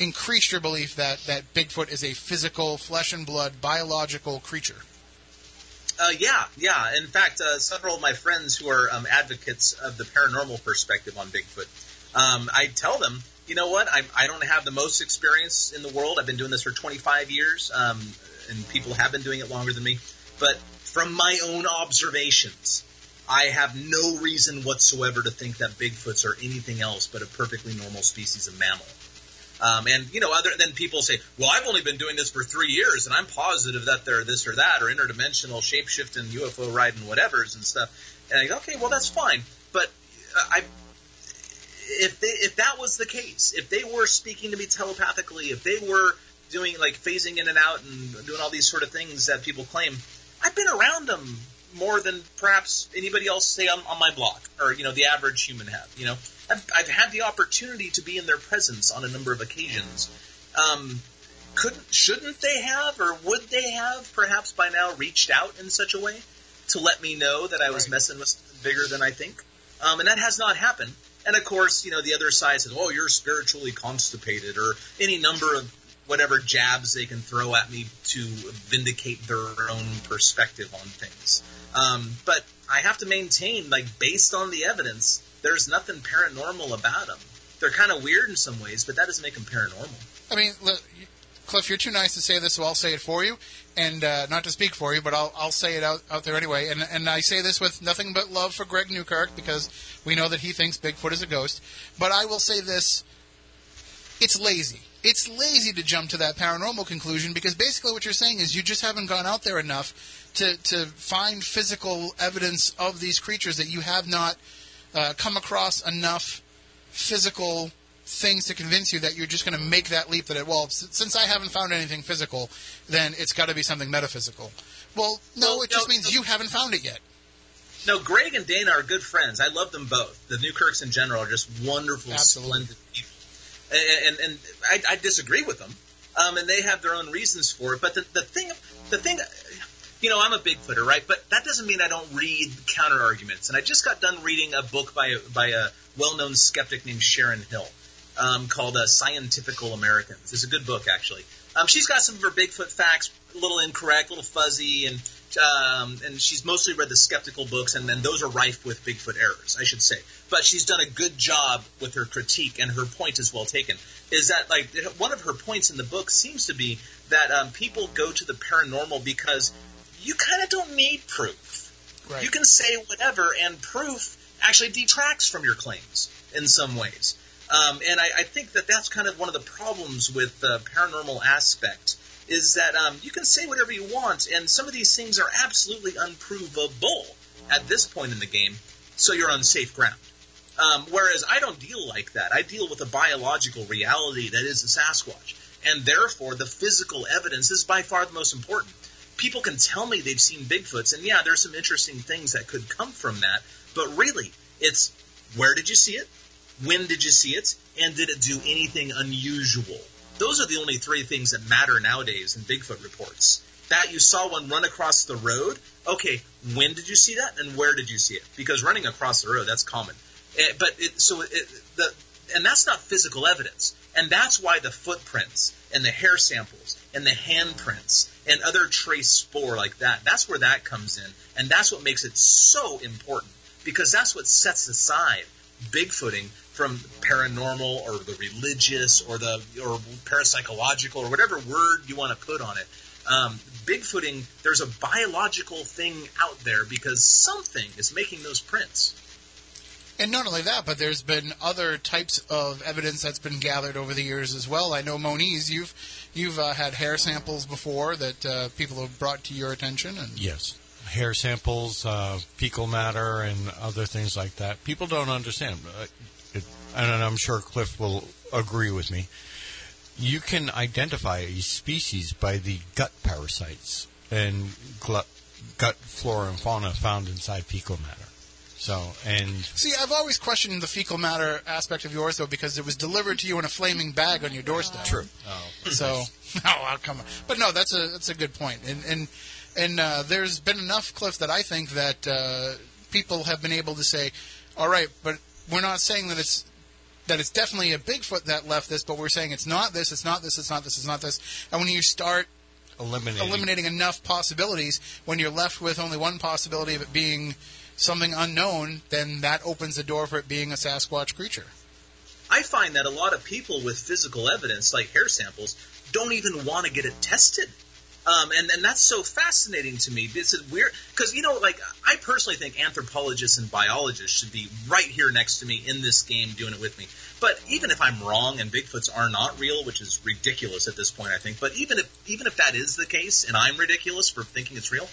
increased your belief that that Bigfoot is a physical, flesh and blood, biological creature. Uh, yeah, yeah. In fact, uh, several of my friends who are um, advocates of the paranormal perspective on Bigfoot, um, I tell them, you know what? I'm, I don't have the most experience in the world. I've been doing this for 25 years, um, and people have been doing it longer than me. But from my own observations, I have no reason whatsoever to think that Bigfoots are anything else but a perfectly normal species of mammal. Um, and you know, other than people say, "Well, I've only been doing this for three years, and I'm positive that they're this or that, or interdimensional, shapeshifting, UFO riding, whatever's and stuff." And I go, "Okay, well, that's fine." But I, if they, if that was the case, if they were speaking to me telepathically, if they were doing like phasing in and out and doing all these sort of things that people claim, I've been around them more than perhaps anybody else say on, on my block or you know the average human have. You know, I've, I've had the opportunity to be in their presence on a number of occasions. Um, couldn't shouldn't they have or would they have perhaps by now reached out in such a way to let me know that I was Right. messing with bigger than I think? Um, and that has not happened. And of course, you know, the other side says, "Oh, you're spiritually constipated," or any number of whatever jabs they can throw at me to vindicate their own perspective on things. Um, but I have to maintain, like, based on the evidence, there's nothing paranormal about them. They're kind of weird in some ways, but that doesn't make them paranormal. I mean, look, Cliff, you're too nice to say this, so I'll say it for you, and uh, not to speak for you, but I'll I'll say it out out there anyway. And and I say this with nothing but love for Greg Newkirk because we know that he thinks Bigfoot is a ghost. But I will say this: it's lazy. It's lazy to jump to that paranormal conclusion because basically what you're saying is you just haven't gone out there enough to to find physical evidence of these creatures that you have not uh, come across enough physical things to convince you that you're just going to make that leap that it well since I haven't found anything physical then it's got to be something metaphysical. Well, no, Well, it just means no. you haven't found it yet. No, Greg and Dana are good friends. I love them both. The Newkirks in general are just wonderful, Absolutely. splendid people. And, and, and I, I disagree with them, um, and they have their own reasons for it. But the, the thing, the thing, you know, I'm a Bigfooter, right? But that doesn't mean I don't read counter arguments. And I just got done reading a book by a, by a well-known skeptic named Sharon Hill um, called uh, Scientifical Americans. It's a good book, actually. Um, she's got some of her Bigfoot facts a little incorrect, a little fuzzy, and um, and she's mostly read the skeptical books, and then those are rife with Bigfoot errors, I should say. But she's done a good job with her critique, and her point is well taken. Is that like one of her points in the book seems to be that um, people go to the paranormal because you kind of don't need proof. Right. You can say whatever, and proof actually detracts from your claims in some ways. Um, and I, I think that that's kind of one of the problems with the paranormal aspect is that um, you can say whatever you want, and some of these things are absolutely unprovable at this point in the game, so you're on safe ground. Um, whereas I don't deal like that. I deal with a biological reality that is a Sasquatch, and therefore the physical evidence is by far the most important. People can tell me they've seen Bigfoots, and yeah, there's some interesting things that could come from that, but really, it's where did you see it? When did you see it? And did it do anything unusual? Those are the only three things that matter nowadays in Bigfoot reports. That you saw one run across the road. Okay, when did you see that, and where did you see it? Because running across the road, that's common. Eh, but it, so it, the and that's not physical evidence, and that's why the footprints and the hair samples and the handprints and other trace spore like that. That's where that comes in, and that's what makes it so important because that's what sets aside Bigfooting from paranormal or the religious or the or parapsychological or whatever word you want to put on it. Um, Bigfooting, there's a biological thing out there because something is making those prints. And not only that, but there's been other types of evidence that's been gathered over the years as well. I know Moniz, you've you've uh, had hair samples before that uh, people have brought to your attention, and Yes. Hair samples, uh, fecal matter, and other things like that. People don't understand. Uh, It, and I'm sure Cliff will agree with me. You can identify a species by the gut parasites and gut flora and fauna found inside fecal matter. So, and See, I've always questioned the fecal matter aspect of yours, though, because it was delivered to you in a flaming bag on your doorstep. true. Oh, So, oh, I'll come on. But no, that's a that's a good point. And and and uh, there's been enough, Cliff, that I think that uh, people have been able to say, all right, but we're not saying that it's that it's definitely a Bigfoot that left this, but we're saying it's not this, it's not this, it's not this, it's not this. And when you start eliminating. eliminating enough possibilities, when you're left with only one possibility of it being something unknown, then that opens the door for it being a Sasquatch creature. I find that a lot of people with physical evidence, like hair samples, don't even want to get it tested. Um, and, and that's so fascinating to me. Is weird because you know, like I personally think anthropologists and biologists should be right here next to me in this game doing it with me. But even if I'm wrong and Bigfoots are not real, which is ridiculous at this point, I think. But even if even if that is the case, and I'm ridiculous for thinking it's real,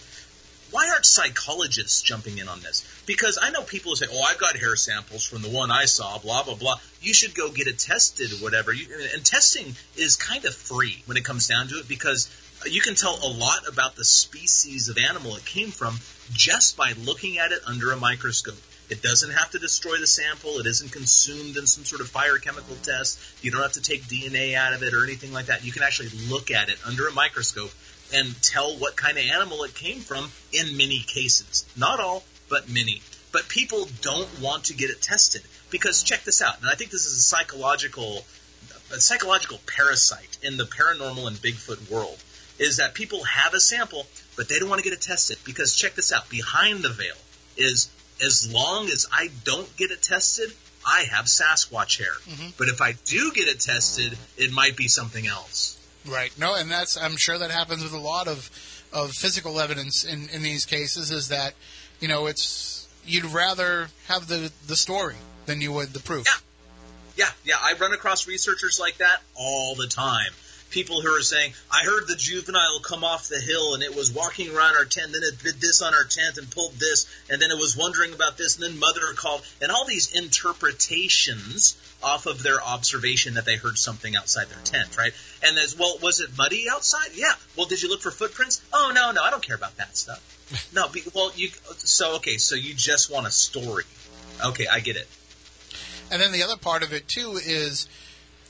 why aren't psychologists jumping in on this? Because I know people who say, "Oh, I've got hair samples from the one I saw." Blah blah blah. You should go get it tested, whatever. You, and testing is kind of free when it comes down to it because you can tell a lot about the species of animal it came from just by looking at it under a microscope. It doesn't have to destroy the sample. It isn't consumed in some sort of fire chemical test. You don't have to take DNA out of it or anything like that. You can actually look at it under a microscope and tell what kind of animal it came from in many cases. Not all, but many. But people don't want to get it tested because check this out. And I think this is a psychological a psychological parasite in the paranormal and Bigfoot world is that people have a sample, but they don't want to get it tested because check this out. Behind the veil is as long as I don't get it tested, I have Sasquatch hair. Mhm. But if I do get it tested, it might be something else. Right. No, and that's I'm sure that happens with a lot of of physical evidence in in these cases is that you know it's you'd rather have the the story than you would the proof. Yeah. Yeah, yeah, I run across researchers like that all the time. People who are saying, I heard the juvenile come off the hill and it was walking around our tent, then it did this on our tent and pulled this, and then it was wondering about this, and then mother called, and all these interpretations off of their observation that they heard something outside their tent, right? And as well, was it muddy outside? Yeah. Well, did you look for footprints? Oh, no, no, I don't care about that stuff. no, be, well, you, so, okay, so you just want a story. Okay, I get it. And then the other part of it too is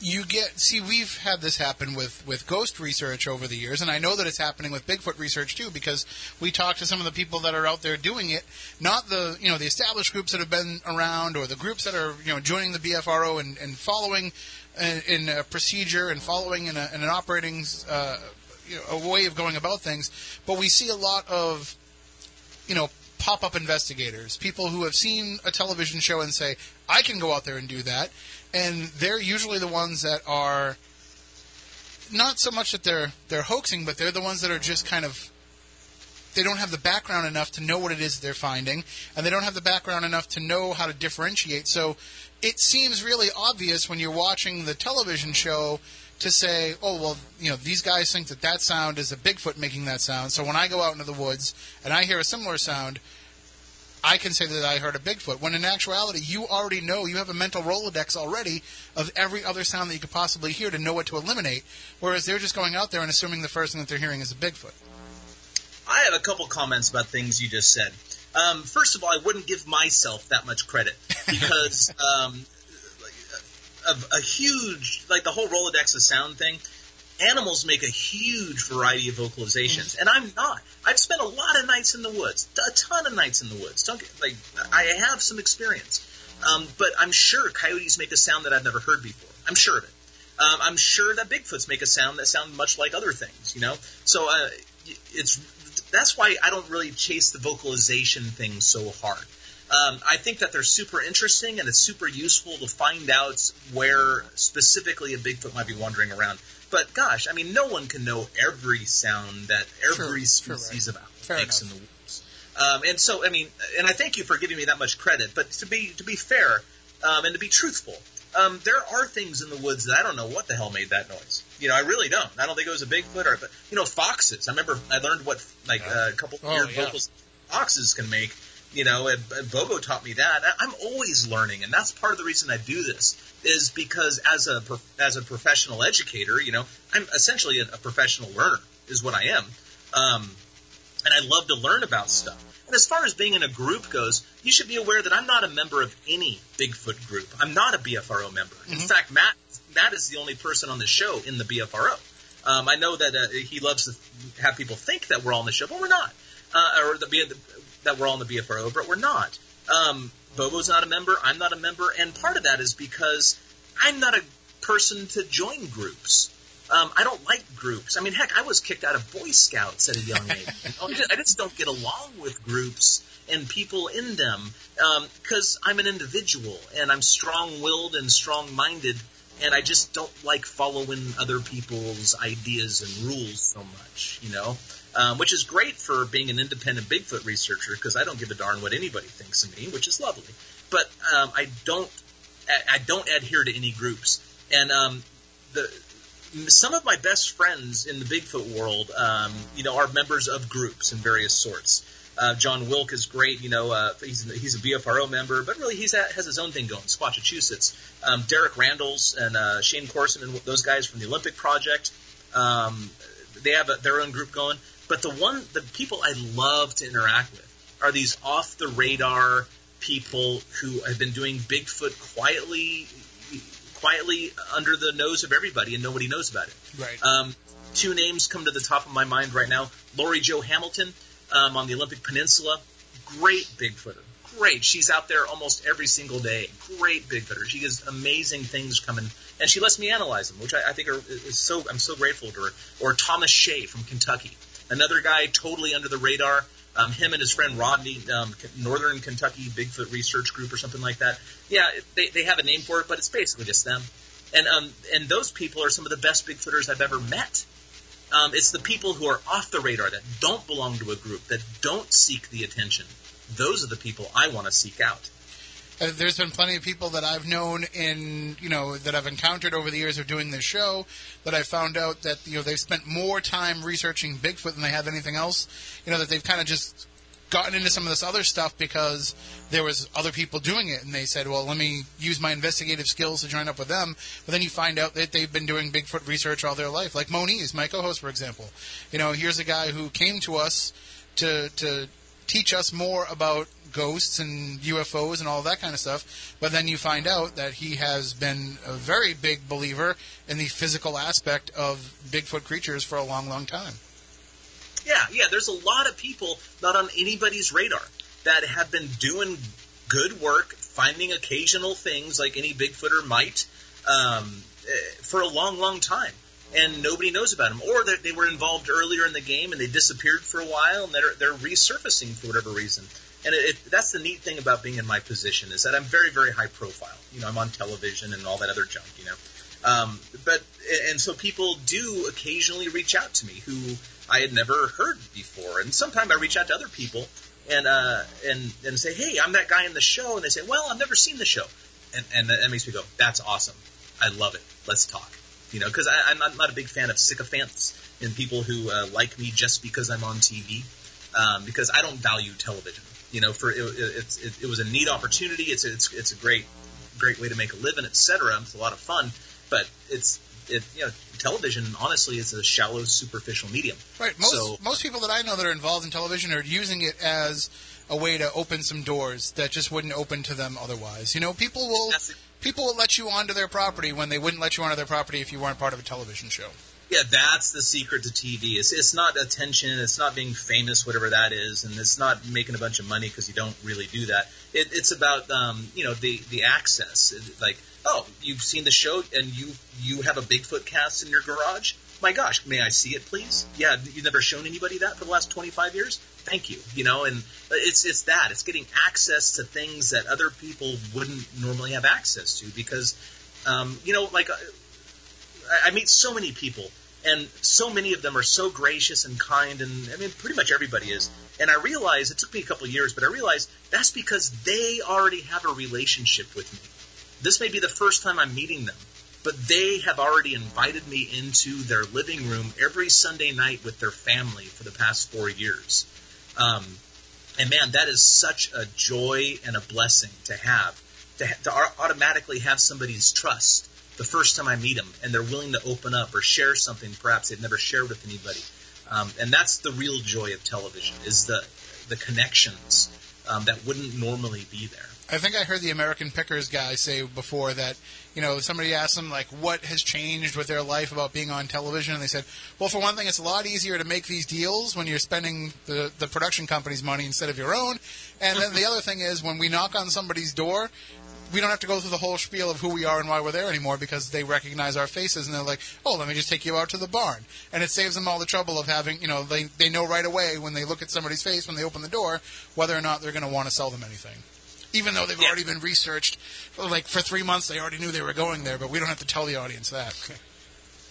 you get see we've had this happen with with ghost research over the years and I know that it's happening with Bigfoot research too because we talk to some of the people that are out there doing it not the you know the established groups that have been around or the groups that are you know joining the BFRO and, and following in, in a procedure and following in, a, in an operating uh, you know, a way of going about things but we see a lot of you know, pop up investigators, people who have seen a television show and say, I can go out there and do that. And they're usually the ones that are not so much that they're they're hoaxing, but they're the ones that are just kind of they don't have the background enough to know what it is they're finding, and they don't have the background enough to know how to differentiate. So it seems really obvious when you're watching the television show to say, oh, well, you know, these guys think that that sound is a Bigfoot making that sound. So when I go out into the woods and I hear a similar sound, I can say that I heard a Bigfoot. When in actuality, you already know, you have a mental Rolodex already of every other sound that you could possibly hear to know what to eliminate. Whereas they're just going out there and assuming the first thing that they're hearing is a Bigfoot. I have a couple comments about things you just said. Um, first of all, I wouldn't give myself that much credit because um, a, a huge, like the whole Rolodex of sound thing, animals make a huge variety of vocalizations, and I'm not. I've spent a lot of nights in the woods, a ton of nights in the woods. Don't get, like I have some experience, um, but I'm sure coyotes make a sound that I've never heard before. I'm sure of it. Um, I'm sure that Bigfoots make a sound that sound much like other things, you know. So uh, it's that's why I don't really chase the vocalization thing so hard. Um, I think that they're super interesting and it's super useful to find out where specifically a Bigfoot might be wandering around. But gosh, I mean, no one can know every sound that every True, true, species of animal makes in the woods. Um, and so, I mean, and I thank you for giving me that much credit. But to be to be fair um, and to be truthful, um, there are things in the woods that I don't know what the hell made that noise. You know, I really don't. I don't think it was a Bigfoot or, but you know, foxes. I remember I learned what like uh, a couple Oh, weird yeah. vocals foxes can make. You know, and, and Bobo taught me that. I'm always learning, and that's part of the reason I do this. Is because as a as a professional educator, you know, I'm essentially a, a professional learner, is what I am. Um, and I love to learn about stuff. And as far as being in a group goes, you should be aware that I'm not a member of any Bigfoot group. I'm not a BFRO member. In fact, Matt Matt is the only person on the show in the BFRO. Um, I know that uh, he loves to have people think that we're all on the show, but we're not. Uh, or the, that we're all in the BFRO, but we're not. Um, Bobo's not a member. I'm not a member, and part of that is because I'm not a person to join groups. Um, I don't like groups. I mean, heck, I was kicked out of Boy Scouts at a young age. I just don't get along with groups and people in them because um, I'm an individual and I'm strong-willed and strong-minded, and I just don't like following other people's ideas and rules so much, you know. Um, which is great for being an independent Bigfoot researcher because I don't give a darn what anybody thinks of me, which is lovely. But um, I don't, I don't adhere to any groups, and um, the some of my best friends in the Bigfoot world, um, you know, are members of groups in various sorts. Uh, John Wilk is great. You know, uh, he's he's a BFRO member, but really he's at, has his own thing going. Squatchachusetts. Um, Derek Randles and uh, Shane Corson and those guys from the Olympic Project. Um, they have a, their own group going. But the one, the people I love to interact with are these off the radar people who have been doing Bigfoot quietly, quietly under the nose of everybody, and nobody knows about it. Right. Um, two names come to the top of my mind right now: Lori Jo Hamilton um, on the Olympic Peninsula, great Bigfooter. Great. She's out there almost every single day. Great Bigfooter. She has amazing things coming, and she lets me analyze them, which I, I think are is so. I'm so grateful to her. Or Thomas Shea from Kentucky, another guy totally under the radar. Um, him and his friend Rodney, um, Northern Kentucky Bigfoot Research Group or something like that. Yeah, they, they have a name for it, but it's basically just them. And um, and those people are some of the best Bigfooters I've ever met. Um, it's the people who are off the radar that don't belong to a group that don't seek the attention. Those are the people I want to seek out. Uh, there's been plenty of people that I've known in, you know, that I've encountered over the years of doing this show that I found out that, you know, they've spent more time researching Bigfoot than they have anything else. You know, that they've kind of just gotten into some of this other stuff because there was other people doing it and they said, well, let me use my investigative skills to join up with them. But then you find out that they've been doing Bigfoot research all their life. Like Moniz, my co-host, for example. You know, here's a guy who came to us to, to teach us more about ghosts and UFOs and all that kind of stuff. But then you find out that he has been a very big believer in the physical aspect of Bigfoot creatures for a long, long time. Yeah, yeah. There's a lot of people not on anybody's radar that have been doing good work, finding occasional things like any Bigfooter might um, for a long, long time, and nobody knows about them, or they were involved earlier in the game and they disappeared for a while, and they're they're resurfacing for whatever reason. And it, it, that's the neat thing about being in my position is that I'm very, very high profile. You know, I'm on television and all that other junk. You know, um, but and so people do occasionally reach out to me who I had never heard before, and sometimes I reach out to other people and uh, and and say, hey, I'm that guy in the show, and they say, well, I've never seen the show, and and that makes me go, that's awesome, I love it, let's talk, you know, because I'm not, not a big fan of sycophants and people who uh, like me just because I'm on TV, um, because I don't value television. You know, for it, it, it, it was a neat opportunity. It's it's it's a great great way to make a living, etc. It's a lot of fun, but it's it, you know, television honestly is a shallow, superficial medium. Right. Most So- most people that I know that are involved in television are using it as a way to open some doors that just wouldn't open to them otherwise. You know, people will. People will let you onto their property when they wouldn't let you onto their property if you weren't part of a television show. Yeah, that's the secret to TV. It's, it's not attention. It's not being famous, whatever that is, and it's not making a bunch of money because you don't really do that. It, it's about um, you know the the access. It- like, oh, you've seen the show and you you have a Bigfoot cast in your garage. My gosh, may I see it, please? Yeah, you've never shown anybody that for the last 25 years. Thank you. You know, and it's it's that. It's getting access to things that other people wouldn't normally have access to because, um, you know, like. Uh, I- I meet so many people, and so many of them are so gracious and kind, and I mean, pretty much everybody is. And I realize it took me a couple of years, but I realized that's because they already have a relationship with me. This may be the first time I'm meeting them, but they have already invited me into their living room every Sunday night with their family for the past four years. Um, and man, that is such a joy and a blessing to have, to, to automatically have somebody's trust the first time I meet them, and they're willing to open up or share something perhaps they've never shared with anybody. um, and that's the real joy of television is the the connections um, that wouldn't normally be there. I think I heard the American Pickers guy say before that, you know, somebody asked them, like, what has changed with their life about being on television? And they said, well, for one thing, it's a lot easier to make these deals when you're spending the, the production company's money instead of your own. And then the other thing is, when we knock on somebody's door, we don't have to go through the whole spiel of who we are and why we're there anymore because they recognize our faces and they're like, oh, let me just take you out to the barn. And it saves them all the trouble of having, you know, they, they know right away when they look at somebody's face when they open the door whether or not they're going to want to sell them anything even though they've Yeah. already been researched. Like for three months, they already knew they were going there, but we don't have to tell the audience that.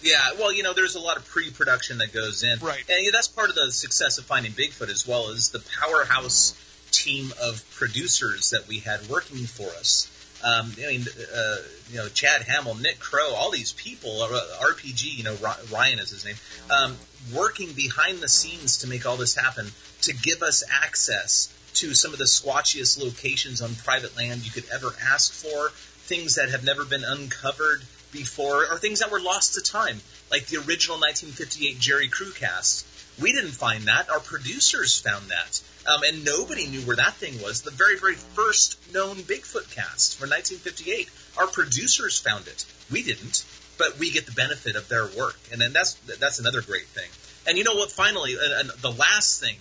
Yeah, well, you know, there's a lot of pre-production that goes in, Right. And yeah, that's part of the success of Finding Bigfoot as well as the powerhouse team of producers that we had working for us. Um, I mean, uh, you know, Chad Hamill, Nick Crow, all these people, uh, RPG, you know, Ryan is his name, um, working behind the scenes to make all this happen, to give us access to some of the squatchiest locations on private land you could ever ask for, things that have never been uncovered before, or things that were lost to time, like the original 1958 Jerry Crew cast. We didn't find that. Our producers found that. Um, and nobody knew where that thing was. The very, very first known Bigfoot cast from 1958. Our producers found it. We didn't, but we get the benefit of their work. And then that's that's another great thing. And you know what? Finally, and, and the last thing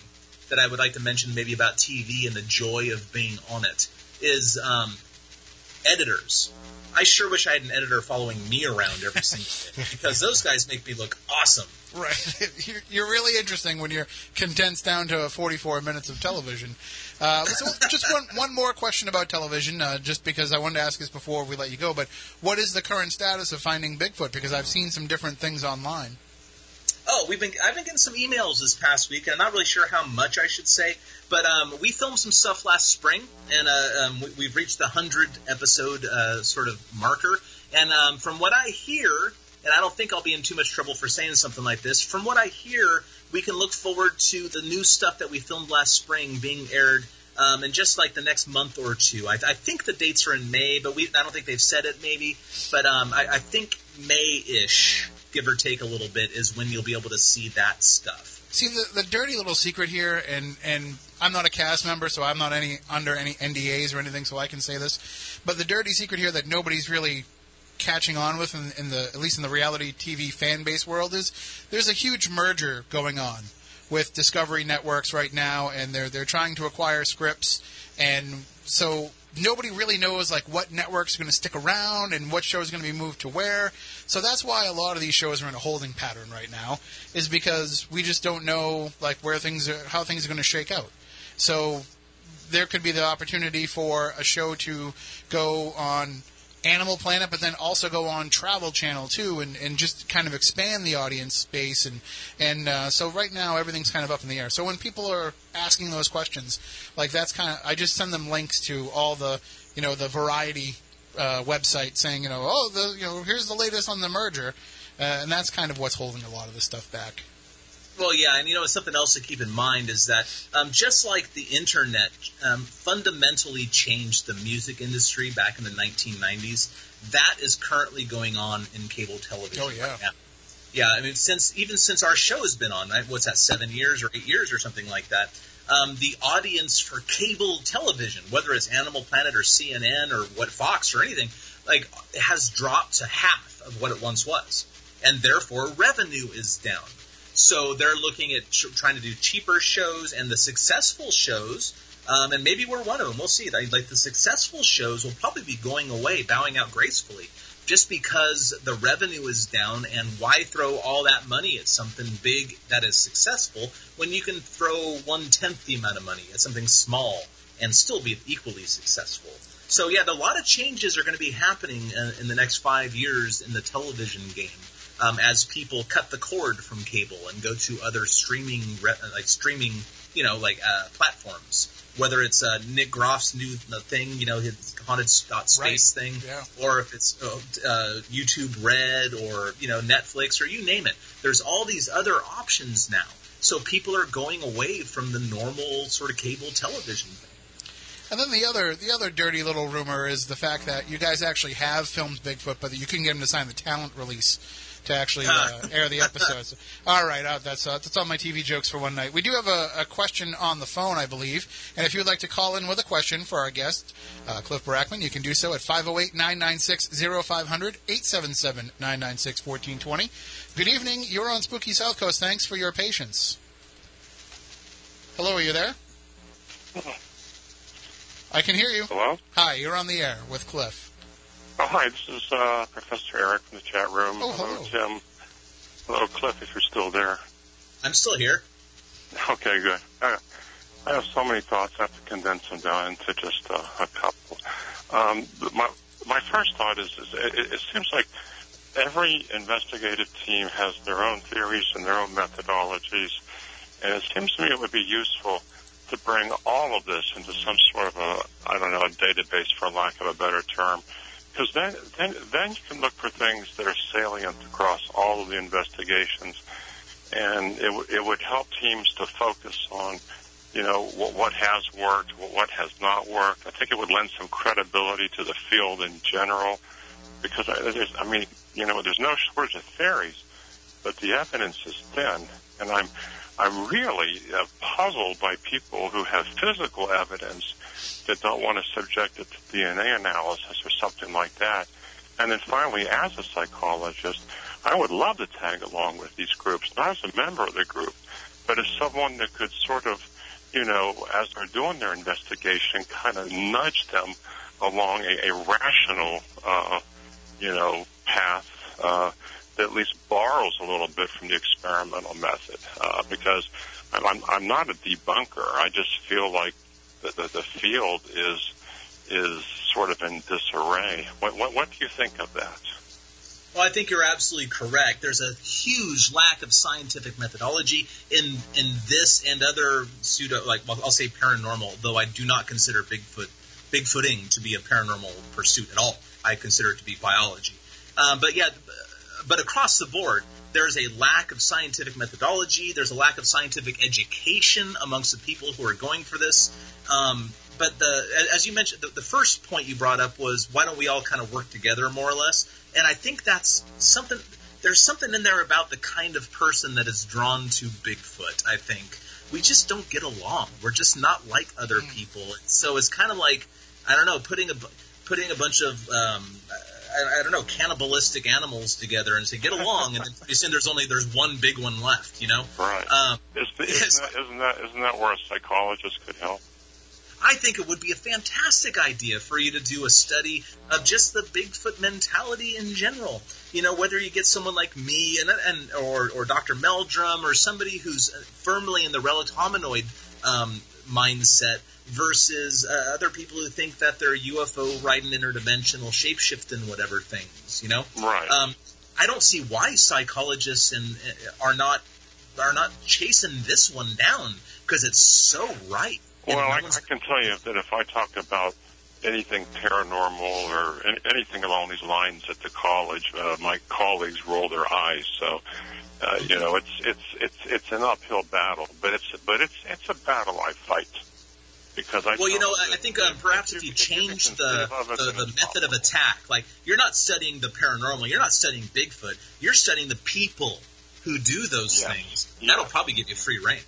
that I would like to mention, maybe about TV and the joy of being on it, is um, editors. I sure wish I had an editor following me around every single day because those guys make me look awesome. Right. You're, you're really interesting when you're condensed down to 44 minutes of television. Uh, so just one, one more question about television, uh, just because I wanted to ask this before we let you go. But what is the current status of finding Bigfoot? Because I've seen some different things online. Oh, we've been I've been getting some emails this past week, I'm not really sure how much I should say, but um, we filmed some stuff last spring, and uh, um, we, we've reached the hundred episode uh, sort of marker. And um, from what I hear, and I don't think I'll be in too much trouble for saying something like this. From what I hear, we can look forward to the new stuff that we filmed last spring being aired um, in just like the next month or two. I, I think the dates are in May, but we I don't think they've said it maybe. But um, I, I think May-ish, give or take a little bit, is when you'll be able to see that stuff. See the the dirty little secret here, and and I'm not a cast member, so I'm not any under any NDAs or anything, so I can say this. But the dirty secret here that nobody's really catching on with in, in the at least in the reality TV fan base world is there's a huge merger going on with Discovery Networks right now, and they're they're trying to acquire scripts, and so nobody really knows like what networks are going to stick around and what shows are going to be moved to where. So that's why a lot of these shows are in a holding pattern right now, is because we just don't know like where things are, how things are going to shake out. So there could be the opportunity for a show to go on Animal Planet, but then also go on Travel Channel too, and, and just kind of expand the audience base. And and uh, so right now everything's kind of up in the air. So when people are asking those questions, like that's kind of I just send them links to all the you know the variety uh, website saying you know oh the you know here's the latest on the merger, uh, and that's kind of what's holding a lot of this stuff back. Well, yeah, and you know something else to keep in mind is that um, just like the internet um, fundamentally changed the music industry back in the 1990s, that is currently going on in cable television Oh, yeah. right. Yeah, I mean, since even since our show has been on, what's that, seven years or eight years or something like that, um, the audience for cable television, whether it's Animal Planet or CNN or what Fox or anything, like has dropped to half of what it once was, and therefore revenue is down. So they're looking at ch- trying to do cheaper shows, and the successful shows, um, and maybe we're one of them. We'll see. Like, the successful shows will probably be going away, bowing out gracefully, just because the revenue is down. And why throw all that money at something big that is successful when you can throw one tenth the amount of money at something small and still be equally successful? So yeah, a lot of changes are going to be happening in, in the next five years in the television game um, as people cut the cord from cable and go to other streaming, re- like streaming, you know, like uh, platforms. Whether it's uh, Nick Groff's new thing, you know, his haunted dot space Right. thing, Yeah. or if it's uh, uh, YouTube Red or you know Netflix or you name it. There's all these other options now. So people are going away from the normal sort of cable television thing. And then the other the other dirty little rumor is the fact that you guys actually have filmed Bigfoot, but that you couldn't get him to sign the talent release to actually uh, air the episodes. all right, uh, that's uh, that's all my TV jokes for one night. We do have a, a, question on the phone, I believe, and if you would like to call in with a question for our guest, uh, Cliff Barackman, you can do so at 508-996-0500, 877-996-1420. Good evening. You're on Spooky South Coast. Thanks for your patience. Hello, are you there? I can hear you. Hello? Hi, you're on the air with Cliff. Oh, hi, this is uh, Professor Eric from the chat room. Oh, hello. Tim. Hello, Cliff, if you're still there. I'm still here. Okay, good. I, I have so many thoughts. I have to condense them down into just uh, a couple. Um, my, my first thought is, is it, it seems like every investigative team has their own theories and their own methodologies, and it seems to me it would be useful to bring all of this into some sort of a, I don't know, a database for lack of a better term. Because then, then, then you can look for things that are salient across all of the investigations, and it, it would help teams to focus on, you know, what, what has worked, what has not worked. I think it would lend some credibility to the field in general, because I, there's, I mean, you know, there's no shortage of theories, but the evidence is thin, and I'm I'm really uh, puzzled by people who have physical evidence that don't want to subject it to DNA analysis or something like that. And then finally, as a psychologist, I would love to tag along with these groups, not as a member of the group, but as someone that could sort of, you know, as they're doing their investigation, kind of nudge them along a, a rational, uh, you know, path. Uh, at least borrows a little bit from the experimental method uh, because I'm, I'm not a debunker. I just feel like the, the, the field is is sort of in disarray. What, what, what do you think of that? Well, I think you're absolutely correct. There's a huge lack of scientific methodology in in this and other pseudo, like well, I'll say paranormal, though I do not consider Bigfoot Bigfooting to be a paranormal pursuit at all. I consider it to be biology. Um, but yeah, but across the board, there's a lack of scientific methodology. There's a lack of scientific education amongst the people who are going for this. Um, but the, as you mentioned, the, the, first point you brought up was why don't we all kind of work together more or less? And I think that's something. There's something in there about the kind of person that is drawn to Bigfoot. I think we just don't get along. We're just not like other hmm. people. So it's kind of like I don't know, putting a putting a bunch of um, I, I, don't know, cannibalistic animals together and say, get along, and then pretty soon there's only there's one big one left, you know? Right. Um, is isn't, that, isn't that isn't that where a psychologist could help? I think it would be a fantastic idea for you to do a study of just the Bigfoot mentality in general. You know, whether you get someone like me and, and or, or Dr. Meldrum or somebody who's firmly in the relic hominoid um, mindset versus uh, other people who think that they're UFO riding interdimensional shapeshifting whatever things, you know? Right. Um, I don't see why psychologists and uh, are not are not chasing this one down because it's so right. Well, I, I can tell you that if I talk about anything paranormal or anything along these lines at the college, uh, my colleagues roll their eyes. So, uh, you know, it's it's it's it's an uphill battle, but it's but it's it's a battle I fight because I. Well, you know, I think um, perhaps if you change the the, the method of attack, like you're not studying the paranormal, you're not studying Bigfoot, you're studying the people who do those yes. things. Yeah. That'll probably give you free reign.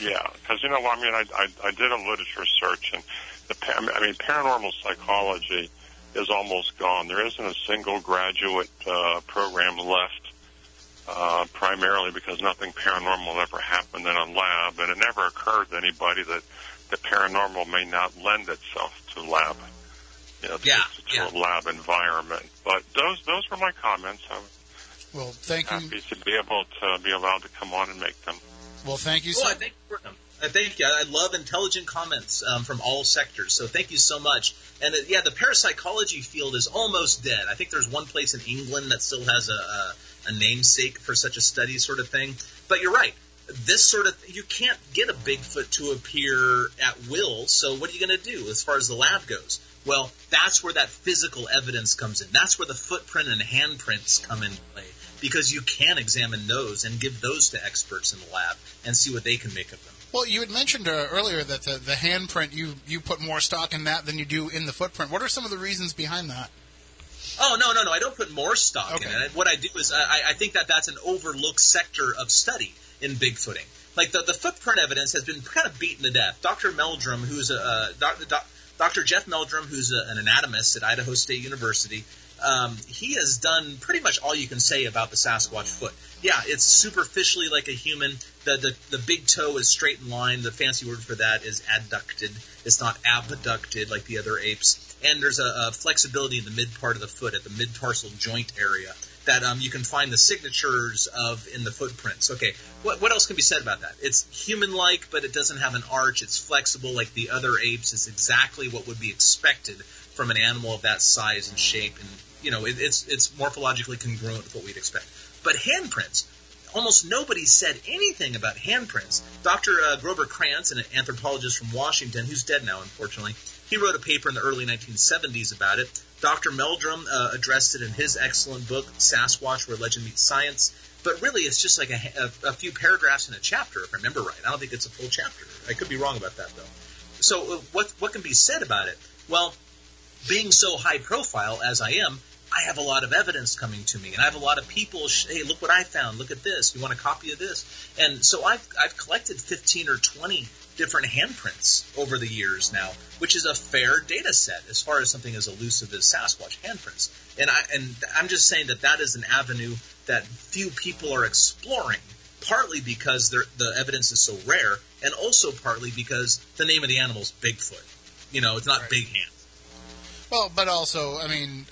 Yeah, because you know, I mean, I, I I did a literature search, and the I mean, paranormal psychology is almost gone. There isn't a single graduate uh, program left. Uh, primarily because nothing paranormal ever happened in a lab, and it never occurred to anybody that the paranormal may not lend itself to lab, you know, to, yeah, to, yeah. a lab environment. But those those were my comments. I'm well, thank happy you. Happy to be able to be allowed to come on and make them. Well, thank you. So- well, I think I thank you. I love intelligent comments um, from all sectors. So thank you so much. And uh, yeah, the parapsychology field is almost dead. I think there's one place in England that still has a, a, a namesake for such a study sort of thing. But you're right this sort of you can't get a Bigfoot to appear at will. So what are you going to do as far as the lab goes? Well, that's where that physical evidence comes in. That's where the footprint and handprints come into play because you can examine those and give those to experts in the lab and see what they can make of them. Well, you had mentioned uh, earlier that the, the handprint you you put more stock in that than you do in the footprint. What are some of the reasons behind that? Oh no, no, no! I don't put more stock Okay. in it. What I do is I, I think that that's an overlooked sector of study in bigfooting. Like the, the footprint evidence has been kind of beaten to death. Dr. Meldrum, who's a uh, doc, doc, Dr. Jeff Meldrum, who's a, an anatomist at Idaho State University, um, he has done pretty much all you can say about the Sasquatch foot. Yeah, it's superficially like a human. The, the the big toe is straight in line. The fancy word for that is adducted. It's not abducted like the other apes. And there's a, a flexibility in the mid part of the foot at the mid tarsal joint area that um, you can find the signatures of in the footprints. Okay, what, what else can be said about that? It's human-like, but it doesn't have an arch. It's flexible like the other apes. It's exactly what would be expected from an animal of that size and shape, and you know, it, it's it's morphologically congruent with what we'd expect. But handprints, almost nobody said anything about handprints. Dr. Uh, Grover Krantz, an anthropologist from Washington, who's dead now, unfortunately, he wrote a paper in the early 1970s about it. Dr. Meldrum uh, addressed it in his excellent book, Sasquatch, Where Legend Meets Science. But really, it's just like a, a, a few paragraphs in a chapter, if I remember right. I don't think it's a full chapter. I could be wrong about that, though. So, uh, what what can be said about it? Well, being so high profile as I am, I have a lot of evidence coming to me, and I have a lot of people. Hey, look what I found! Look at this! You want a copy of this? And so I've I've collected fifteen or twenty different handprints over the years now, which is a fair data set as far as something as elusive as Sasquatch handprints. And I and I'm just saying that that is an avenue that few people are exploring. Partly because the evidence is so rare, and also partly because the name of the animal is Bigfoot. You know, it's not Right. Big Hand. Well, but also, I mean,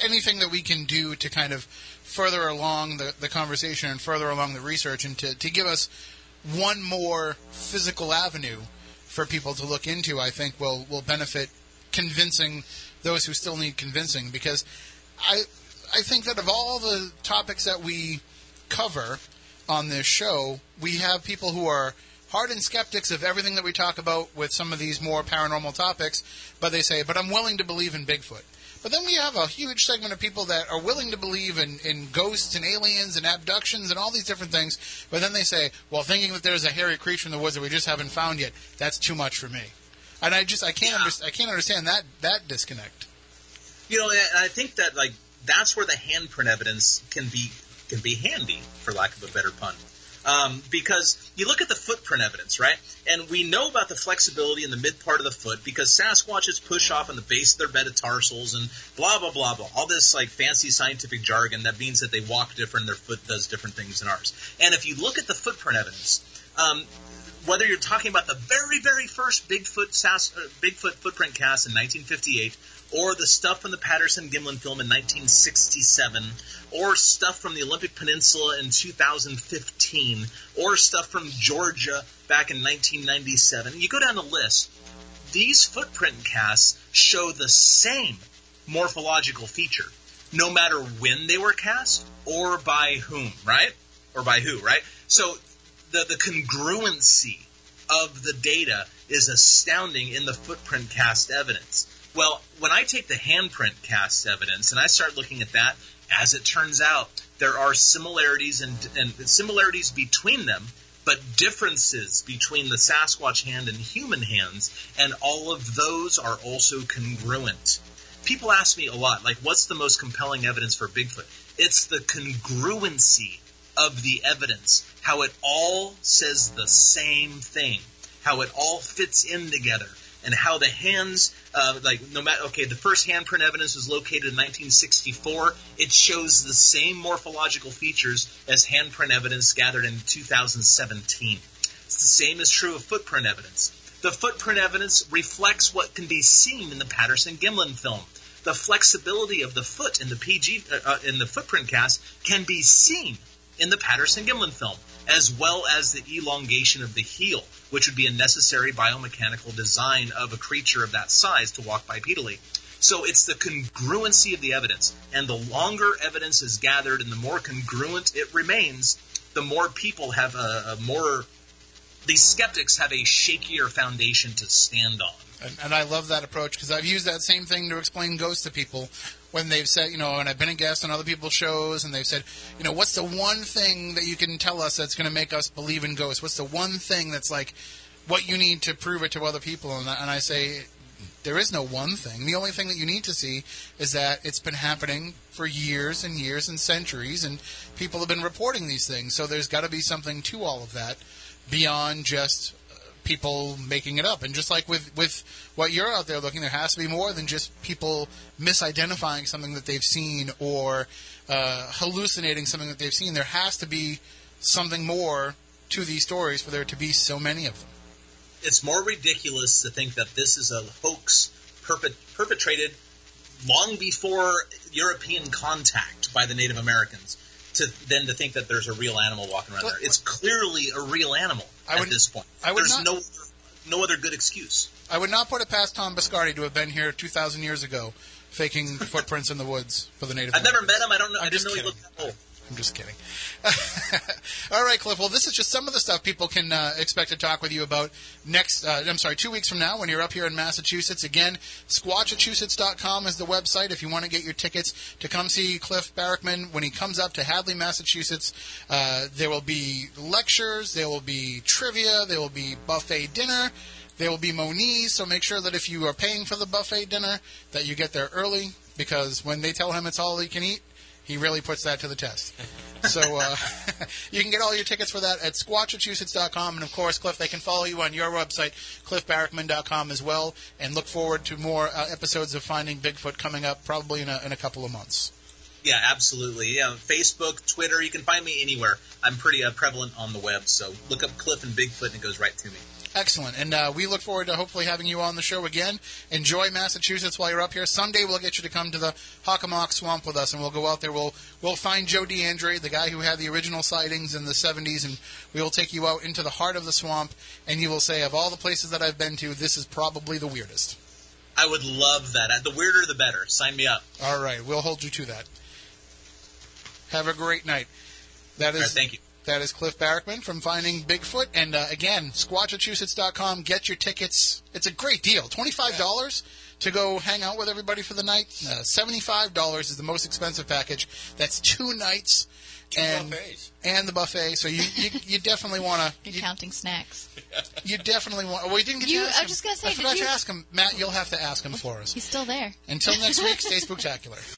anything that we can do to kind of further along the, the conversation and further along the research and to, to give us one more physical avenue for people to look into, I think will, will benefit convincing those who still need convincing because I, I think that of all the topics that we cover on this show, we have people who are hardened skeptics of everything that we talk about with some of these more paranormal topics, but they say, but I'm willing to believe in Bigfoot. But then we have a huge segment of people that are willing to believe in, in ghosts and aliens and abductions and all these different things, but then they say, well, thinking that there's a hairy creature in the woods that we just haven't found yet, that's too much for me. And I just I can't Yeah. underst- I can't understand that that disconnect. You know, I think that like that's where the handprint evidence can be can be handy, for lack of a better pun. Um, because you look at the footprint evidence, right? And we know about the flexibility in the mid part of the foot because Sasquatches push off on the base of their metatarsals and blah blah blah blah. All this like fancy scientific jargon that means that they walk different, their foot does different things than ours. And if you look at the footprint evidence, um, whether you're talking about the very, very first Bigfoot Sas- uh, Bigfoot footprint cast in 1958, or the stuff from the Patterson Gimlin film in 1967, or stuff from the Olympic Peninsula in 2015, or stuff from Georgia back in 1997, you go down the list. These footprint casts show the same morphological feature, no matter when they were cast or by whom, right? Or by who, right? So the, the congruency of the data is astounding in the footprint cast evidence. Well, when I take the handprint cast evidence and I start looking at that, as it turns out, there are similarities and, and similarities between them, but differences between the Sasquatch hand and human hands, and all of those are also congruent. People ask me a lot, like, what's the most compelling evidence for Bigfoot? It's the congruency of the evidence, how it all says the same thing, how it all fits in together, and how the hands, uh, like no matter, okay, the first handprint evidence was located in 1964. It shows the same morphological features as handprint evidence gathered in 2017. It's the same is true of footprint evidence. The footprint evidence reflects what can be seen in the Patterson Gimlin film. The flexibility of the foot in the PG uh, uh, in the footprint cast can be seen in the Patterson Gimlin film, as well as the elongation of the heel, which would be a necessary biomechanical design of a creature of that size to walk bipedally. So it's the congruency of the evidence, and the longer evidence is gathered and the more congruent it remains, the more people have a, a more these skeptics have a shakier foundation to stand on. And, and I love that approach because I've used that same thing to explain ghosts to people when they've said, you know, and I've been a guest on other people's shows, and they've said, you know, what's the one thing that you can tell us that's going to make us believe in ghosts? What's the one thing that's like what you need to prove it to other people? And I, and I say, there is no one thing. The only thing that you need to see is that it's been happening for years and years and centuries, and people have been reporting these things. So there's got to be something to all of that beyond just people making it up. And just like with with what you're out there looking, there has to be more than just people misidentifying something that they've seen or uh, hallucinating something that they've seen. There has to be something more to these stories for there to be so many of them. It's more ridiculous to think that this is a hoax perpet- perpetrated long before European contact by the Native Americans to than to think that there's a real animal walking around But- there. It's clearly a real animal I at would- this point. I would there's not- no no other good excuse. I would not put it past Tom Biscardi to have been here 2,000 years ago, faking footprints in the woods for the Native. I've never met him. I don't know. I'm I didn't just know he kidding. looked that old. I'm just kidding. All right, Cliff. Well, this is just some of the stuff people can uh, expect to talk with you about next. Uh, I'm sorry, two weeks from now when you're up here in Massachusetts. Again, squatchachusetts.com is the website if you want to get your tickets to come see Cliff Barackman when he comes up to Hadley, Massachusetts. Uh, there will be lectures, there will be trivia, there will be buffet dinner. There will be Moniz, so make sure that if you are paying for the buffet dinner, that you get there early because when they tell him it's all he can eat, he really puts that to the test. So uh, you can get all your tickets for that at squatchachusetts.com. And of course, Cliff, they can follow you on your website, cliffbarackman.com as well, and look forward to more uh, episodes of Finding Bigfoot coming up probably in a, in a couple of months. Yeah, absolutely. Yeah, Facebook, Twitter, you can find me anywhere. I'm pretty uh, prevalent on the web, so look up Cliff and Bigfoot and it goes right to me. Excellent. And uh, we look forward to hopefully having you on the show again. Enjoy Massachusetts while you're up here. Someday we'll get you to come to the Hockomock Swamp with us, and we'll go out there. We'll we'll find Joe DeAndre, the guy who had the original sightings in the 70s, and we will take you out into the heart of the swamp, and you will say, of all the places that I've been to, this is probably the weirdest. I would love that. Uh, The weirder, the better. Sign me up. All right, we'll hold you to that. Have a great night. That All right, is thank you. That is Cliff Barackman from Finding Bigfoot. And uh, again, squatchachusetts.com. Get your tickets. It's a great deal. $25 to go hang out with everybody for the night. Uh, $75 is the most expensive package. That's two nights. and, buffets. and the buffet. So you, you, you definitely want to. You're You, counting snacks. you definitely want. Well, we didn't get You- to ask I him. was just gonna say, I did forgot you- to ask him. Matt, you'll have to ask him for us. He's still there. Until next week, stay spectacular.